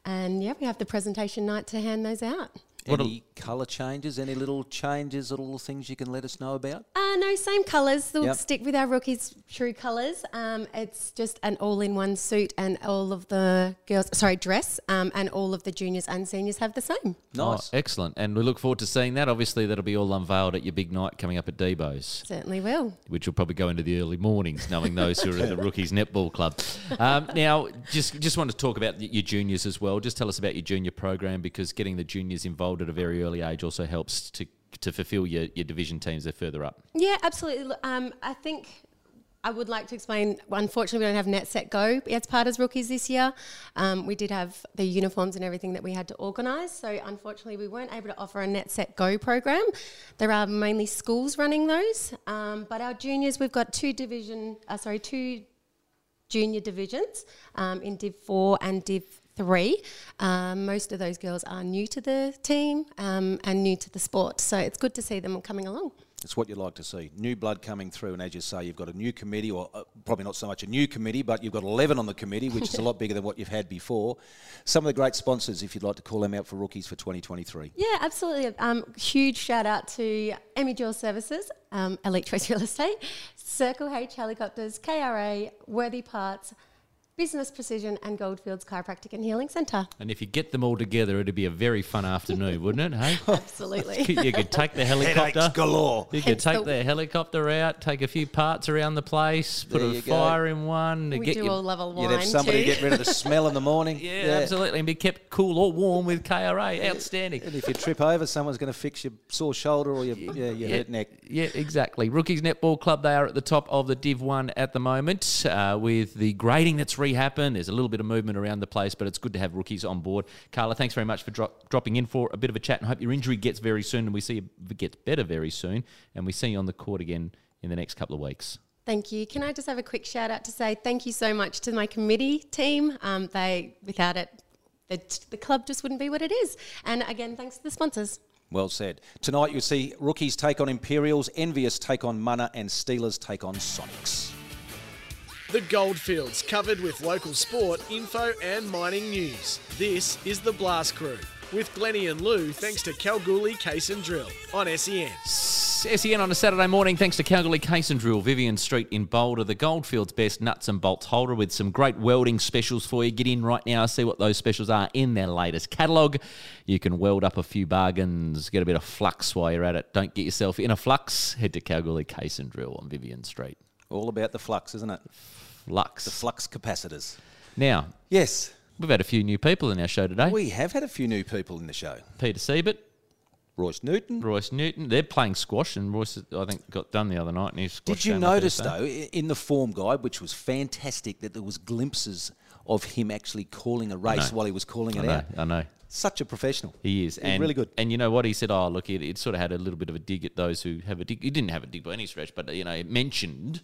And yeah, we have the presentation night to hand those out. Any colour changes? Any little changes or little things you can let us know about? Uh, no, same colours. We'll Yep. stick with our rookies' true colours. Um, it's just an all-in-one suit, and all of the girls, sorry, dress, um, and all of the juniors and seniors have the same. Nice. Oh, excellent. And we look forward to seeing that. Obviously, that'll be all unveiled at your big night coming up at Debo's. Certainly will. which will probably go into the early mornings, knowing those who are in the [LAUGHS] rookies netball club. Um, now, just just want to talk about your juniors as well. Just tell us about your junior program because getting the juniors involved at a very early age also helps to to fulfil your, your division teams they're further up. Yeah, absolutely. Um, I think I would like to explain. Unfortunately, we don't have Net Set Go as part as rookies this year. Um, we did have the uniforms and everything that we had to organise, so unfortunately, we weren't able to offer a Net Set Go program. There are mainly schools running those, um, but our juniors, we've got two division, uh, sorry, two junior divisions um, in Div 4 and Div 3. Um, most of those girls are new to the team um, and new to the sport, so it's good to see them coming along. It's what you'd like to see. New blood coming through, and as you say, you've got a new committee, or uh, probably not so much a new committee, but you've got 11 on the committee, which is a [LAUGHS] lot bigger than what you've had before. Some of the great sponsors, if you'd like to call them out for rookies for 2023. Yeah, absolutely. Um, huge shout out to Emmy Jewel Services, um, Elite Choice Real Estate, Circle H Helicopters, KRA, Worthy Parts, Business Precision, and Goldfields Chiropractic and Healing Centre. And if you get them all together, it'd be a very fun afternoon, wouldn't it? Hey, [LAUGHS] Absolutely. [LAUGHS] you could take the helicopter. galore. You could Hence take the- the helicopter out, take a few parts around the place, put There a you go. fire in one, we get do your all love a wine You'd have somebody too. get rid of the smell in the morning. [LAUGHS] yeah, absolutely, and be kept cool or warm with KRA. Outstanding. And if you trip over, someone's going to fix your sore shoulder or your, yeah, your hurt neck. Yeah, exactly. Rookies Netball Club, they are at the top of the Div 1 at the moment uh, with the grading that's rehappened. There's a little bit of movement around the place, but it's good to have rookies on board. Carla, thanks very much for dro- dropping in for a bit of a chat and hope your injury gets very soon and we see it gets better very soon and we see you on the court again in the next couple of weeks. Thank you. Can I just have a quick shout out to say thank you so much to my committee team. Um, they, without it, the, the club just wouldn't be what it is. And again, thanks to the sponsors. Well said. Tonight you'll see rookies take on Imperials, Envious take on Munna, and Steelers take on Sonics. The Goldfields, covered with local sport, info, and mining news. This is the Blast Crew with Glennie and Lou, thanks to Kalgoorlie Case and Drill on SEN. SEN on a Saturday morning, thanks to Kalgoorlie Case and Drill, Vivian Street in Boulder, the Goldfields best nuts and bolts holder with some great welding specials for you. Get in right now, see what those specials are in their latest catalogue. You can weld up a few bargains, get a bit of flux while you're at it. Don't get yourself in a flux. Head to Kalgoorlie Case and Drill on Vivian Street. All about the flux, isn't it? Flux. The flux capacitors. Now, Yes, we've had a few new people in our show today. we have had a few new people in the show. Peter Siebert, Royce Newton. Royce Newton. They're playing squash, and Royce, I think, got done the other night. And he's Did you notice eh? though in the form guide, which was fantastic, that there was glimpses of him actually calling a race while he was calling I it know, out? I know. Such a professional. He is, He's and really good. And you know what he said? Oh, look, it, it sort of had a little bit of a dig at those who have a dig. He didn't have a dig by any stretch, but you know, it mentioned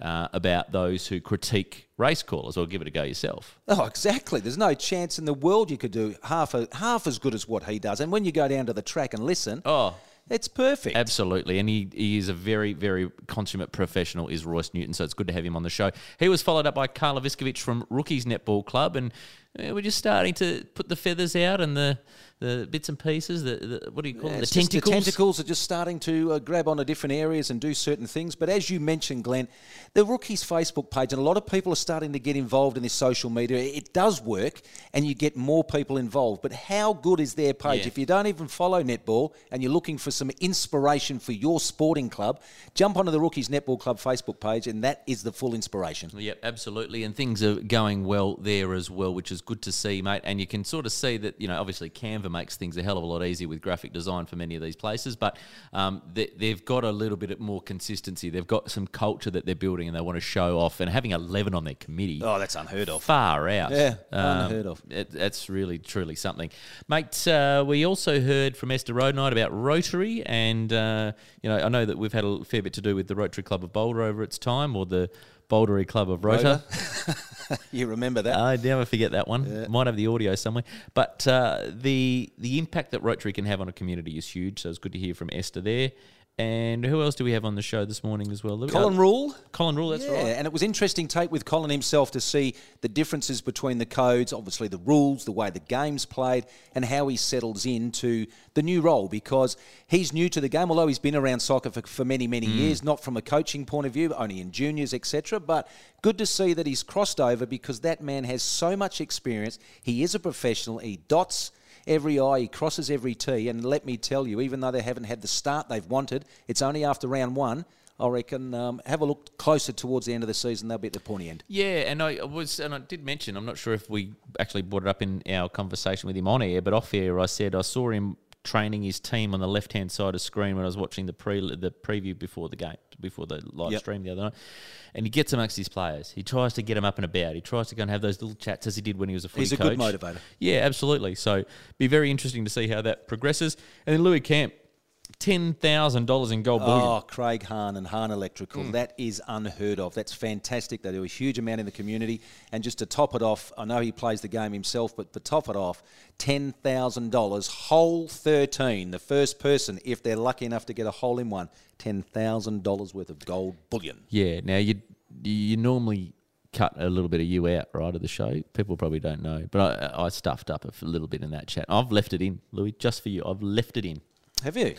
uh, about those who critique race callers or give it a go yourself. Oh, exactly. There's no chance in the world you could do half a, half as good as what he does. And when you go down to the track and listen, Oh, it's perfect. Absolutely, and he, he is a very, very consummate professional, is Royce Newton, so it's good to have him on the show. He was followed up by Carla Viskovich from Rookies Netball Club, and we're just starting to put the feathers out and the, the bits and pieces, the, the what do you call Yeah, them, the tentacles? The tentacles are just starting to uh, grab onto different areas and do certain things. But as you mentioned, Glenn, the rookies Facebook page, and a lot of people are starting to get involved in this social media. It does work, and you get more people involved. But how good is their page? Yeah. If you don't even follow netball and you're looking for some inspiration for your sporting club, jump onto the Rookies Netball Club Facebook page, and that is the full inspiration. Yep, absolutely. And things are going well there as well, which is good to see, mate. And you can sort of see that, you know, obviously Canva makes things a hell of a lot easier with graphic design for many of these places, but um, they, they've got a little bit more consistency. They've got some culture that they're building and they want to show off. And having 11 on their committee. Oh, that's unheard of. Far out. Yeah, Um, unheard of. It, that's really, truly something. Mate, uh, we also heard from Esther Roadnight about Rotary. And, uh, you know, I know that we've had a fair bit to do with the Rotary Club of Boulder over its time, or the Bouldery Club of Rota. [LAUGHS] [LAUGHS] You remember that? I never forget that one. Might have the audio somewhere. But uh, the the impact that Rotary can have on a community is huge. So it's good to hear from Esther there. And who else do we have on the show this morning as well? Colin Rule. Colin Rule, that's yeah, right. and it was interesting take with Colin himself to see the differences between the codes, obviously the rules, the way the game's played, and how he settles into the new role because he's new to the game. Although he's been around soccer for, for many, many mm. years, not from a coaching point of view, only in juniors, etc. But good to see that he's crossed over because that man has so much experience. He is a professional. He dots every I, he crosses every T. And let me tell you, even though they haven't had the start they've wanted, it's only after round one. I reckon um, have a look closer towards the end of the season. They'll be at the pointy end. Yeah, and I was, and I did mention. I'm not sure if we actually brought it up in our conversation with him on air, but off air, I said I saw him training his team on the left hand side of screen when I was watching the pre the preview before the game, before the live Yep. stream the other night. And he gets amongst his players. He tries to get them up and about. He tries to go and have those little chats as he did when he was a footy He's a coach. good motivator. Yeah, absolutely. So be very interesting to see how that progresses. And then Louis Camp, ten thousand dollars in gold bullion. Oh, Craig Hahn and Hahn Electrical. Hmm. That is unheard of. That's fantastic. They do a huge amount in the community. And just to top it off, I know he plays the game himself, but to top it off, $10,000, whole 13. The first person, if they're lucky enough to get a hole in one, $10,000 worth of gold bullion. Yeah. Now you you normally cut a little bit of you out right of the show. People probably don't know, but I, I stuffed up a little bit in that chat. I've left it in, Louis, just for you. I've left it in. Have you?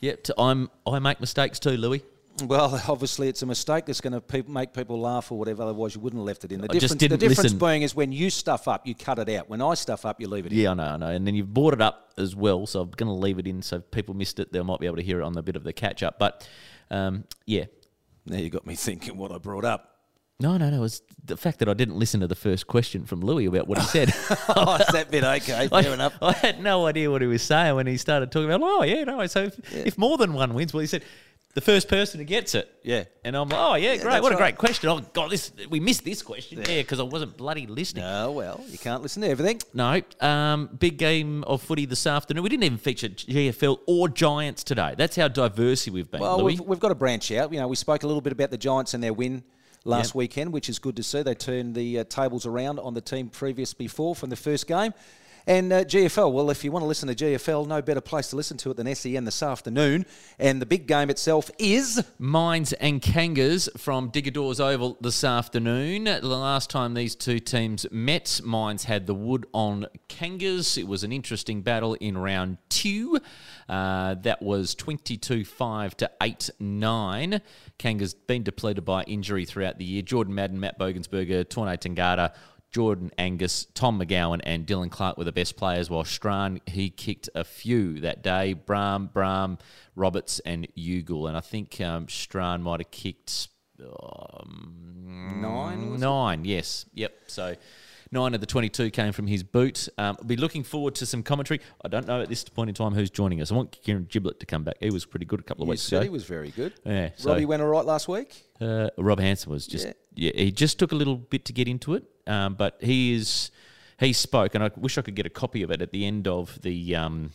Yep. To, I'm I make mistakes too, Louis. Well, [LAUGHS] obviously, it's a mistake that's going to pe- make people laugh or whatever. Otherwise, you wouldn't have left it in. The I just difference, the difference listen. being is when you stuff up, you cut it out. When I stuff up, you leave it in. Yeah, I know, I know. And then you've brought it up as well, so I'm going to leave it in so if people missed it, they might be able to hear it on the bit of the catch up. But um, yeah. Now you got me thinking what I brought up. No, no, no. It was the fact that I didn't listen to the first question from Louis about what he [LAUGHS] said. oh, is that bit okay? [LAUGHS] Fair I, enough. I had no idea what he was saying when he started talking about, oh, yeah, no. So if, if more than one wins, well, he said, the first person who gets it. Yeah. And I'm like, oh, yeah, great. What a right. great question. Oh, God, this we missed this question. Yeah, because I wasn't bloody listening. Oh, well, you can't listen to everything. No. Um, big game of footy this afternoon. We didn't even feature GFL or Giants today. That's how diverse we've been, Well, we've, we've got to branch out. You know, we spoke a little bit about the Giants and their win last Yep. weekend, which is good to see. They turned the uh, tables around on the team previous before from the first game. And uh, GFL, well, if you want to listen to GFL, no better place to listen to it than SEN this afternoon. And the big game itself is. Mines and Kangas from Digger Daws Oval this afternoon. The last time these two teams met, Mines had the wood on Kangas. It was an interesting battle in round two. Uh, that was 22 5 to 8 9. Kangas been depleted by injury throughout the year. Jordan Madden, Matt Bogensberger, Tornay Tangata. Jordan Angus, Tom McGowan, and Dylan Clark were the best players, while Strachan, he kicked a few that day. Brahm, Brahm, Roberts, and Ugle. And I think um, Strachan might have kicked um, Nine, was it? Nine, yes. Yep. So nine of the 22 came from his boot. Um, I'll be looking forward to some commentary. I don't know at this point in time who's joining us. I want Kieran Giblet to come back. He was pretty good a couple of You weeks said ago. he was very good. Yeah, so- Robbie went all right last week. Uh, Rob Hanson was just yeah. he just took a little bit to get into it, um, but he is he spoke, and I wish I could get a copy of it at the end of the um,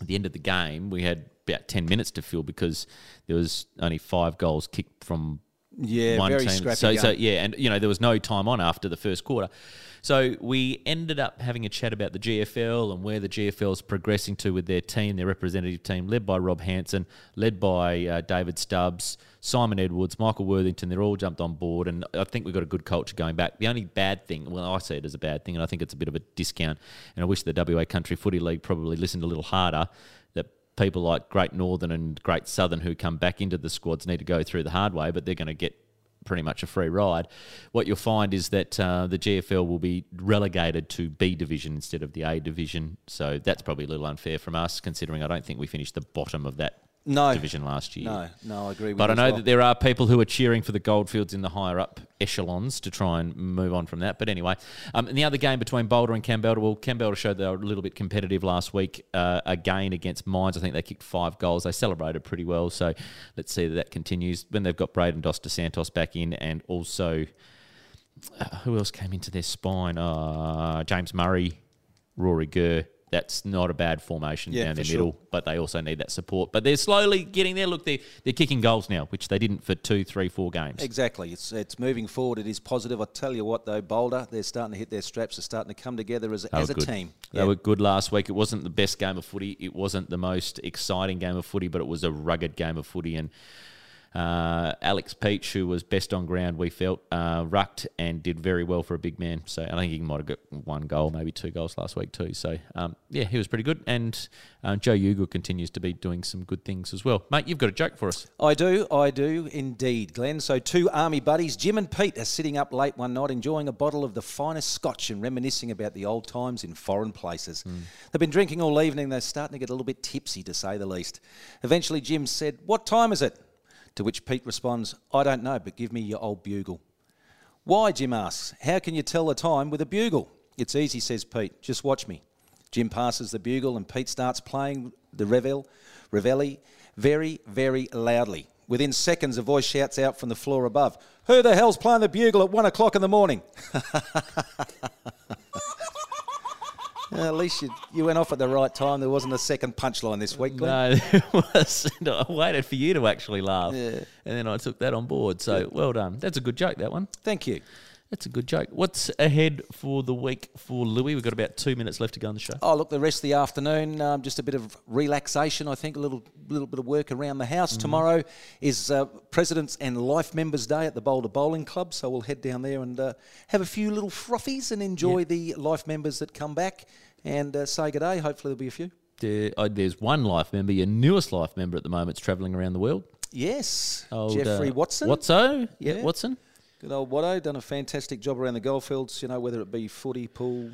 at the end of the game. We had about ten minutes to fill because there was only five goals kicked from Yeah, one very team. scrappy So, so yeah, and you know there was no time on after the first quarter. So we ended up having a chat about the GFL and where the GFL is progressing to with their team, their representative team, led by Rob Hanson, led by uh, David Stubbs, Simon Edwards, Michael Worthington. They're all jumped on board, and I think we've got a good culture going back. The only bad thing, well, I see it as a bad thing, and I think it's a bit of a discount. And I wish the WA Country Footy League probably listened a little harder. People like Great Northern and Great Southern who come back into the squads need to go through the hard way, but they're going to get pretty much a free ride. What you'll find is that uh, the GFL will be relegated to B division instead of the A division. So that's probably a little unfair from us, considering I don't think we finished the bottom of that No. division last year. No, no, I agree with But I know well. that there are people who are cheering for the Goldfields in the higher up echelons to try and move on from that. But anyway, um, and the other game between Boulder and Campbell, well, Campbell showed they were a little bit competitive last week. Uh, again against Mines, I think they kicked five goals. They celebrated pretty well. So let's see that that continues when they've got Braden Dos de Santos back in, and also uh, who else came into their spine? Uh, James Murray, Rory Gurr. That's not a bad formation Yeah, down the sure. middle, but they also need that support. But they're slowly getting there. Look, they're, they're kicking goals now, which they didn't for two, three, four games. Exactly. It's it's moving forward. It is positive. I tell you what, though, Boulder, they're starting to hit their straps. They're starting to come together as, as a good. team. They were good last week. It wasn't the best game of footy. It wasn't the most exciting game of footy, but it was a rugged game of footy. And uh, Alex Peach, who was best on ground, we felt, uh, rucked and did very well for a big man. So I think he might have got one goal, maybe two goals last week too. So um, yeah, he was pretty good. And uh, Joe Ugle continues to be doing some good things as well. Mate, you've got a joke for us. I do, I do indeed, Glenn. So, two army buddies, Jim and Pete, are sitting up late one night enjoying a bottle of the finest scotch and reminiscing about the old times in foreign places. They've been drinking all evening, they're starting to get a little bit tipsy, to say the least. Eventually, Jim said, What time is it? To which Pete responds, I don't know, but give me your old bugle. Why, Jim asks, how can you tell the time with a bugle? It's easy, says Pete. Just watch me. Jim passes the bugle and Pete starts playing the revel, reveille very, very loudly. Within seconds, a voice shouts out from the floor above, Who the hell's playing the bugle at one o'clock in the morning? [LAUGHS] At least you, you went off at the right time. There wasn't a second punchline this week, Glenn. No, [LAUGHS] there was. I waited for you to actually laugh, Yeah. and then I took that on board. So well done. That's a good joke. That one. Thank you. That's a good joke. What's ahead for the week for Louis? We've got about two minutes left to go on the show. Oh, look, the rest of the afternoon, um, just a bit of relaxation, I think, a little little bit of work around the house. Tomorrow is uh, President's and Life Members Day at the Boulder Bowling Club, so we'll head down there and uh, have a few little frothies and enjoy the life members that come back and uh, say good day. Hopefully, there'll be a few. There, uh, there's one life member, your newest life member at the moment, is travelling around the world. Yes, Old, Jeffrey uh, Watson. Watso? Yeah. Watson. Good old Watto, done a fantastic job around the goldfields, you know, whether it be footy, pool,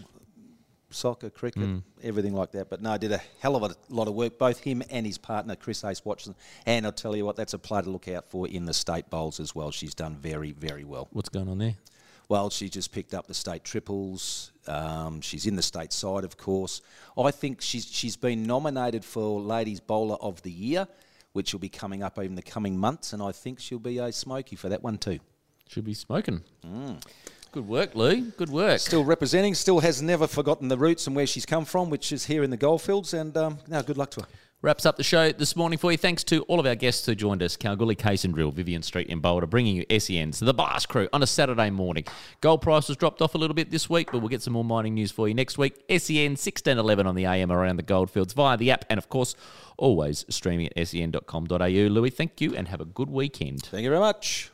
soccer, cricket, Mm. everything like that. But no, did a hell of a lot of work, both him and his partner, Chris Ace Watson. And I'll tell you what, that's a player to look out for in the state bowls as well. She's done very, very well. What's going on there? Well, she just picked up the state triples. Um, she's in the state side, of course. I think she's she's been nominated for Ladies Bowler of the Year, which will be coming up in the coming months, and I think she'll be a smoky for that one too. Should be smoking. Good work, Lou. Good work. Still representing, still has never forgotten the roots and where she's come from, which is here in the goldfields. And um, now, good luck to her. Wraps up the show this morning for you. Thanks to all of our guests who joined us. Kalgoorlie Case and Drill, Vivian Street in Boulder, bringing you SEN's The Blast Crew on a Saturday morning. Gold price has dropped off a little bit this week, but we'll get some more mining news for you next week. SEN 1611 on the AM around the goldfields via the app and, of course, always streaming at sen.com.au. Louis, thank you and have a good weekend. Thank you very much.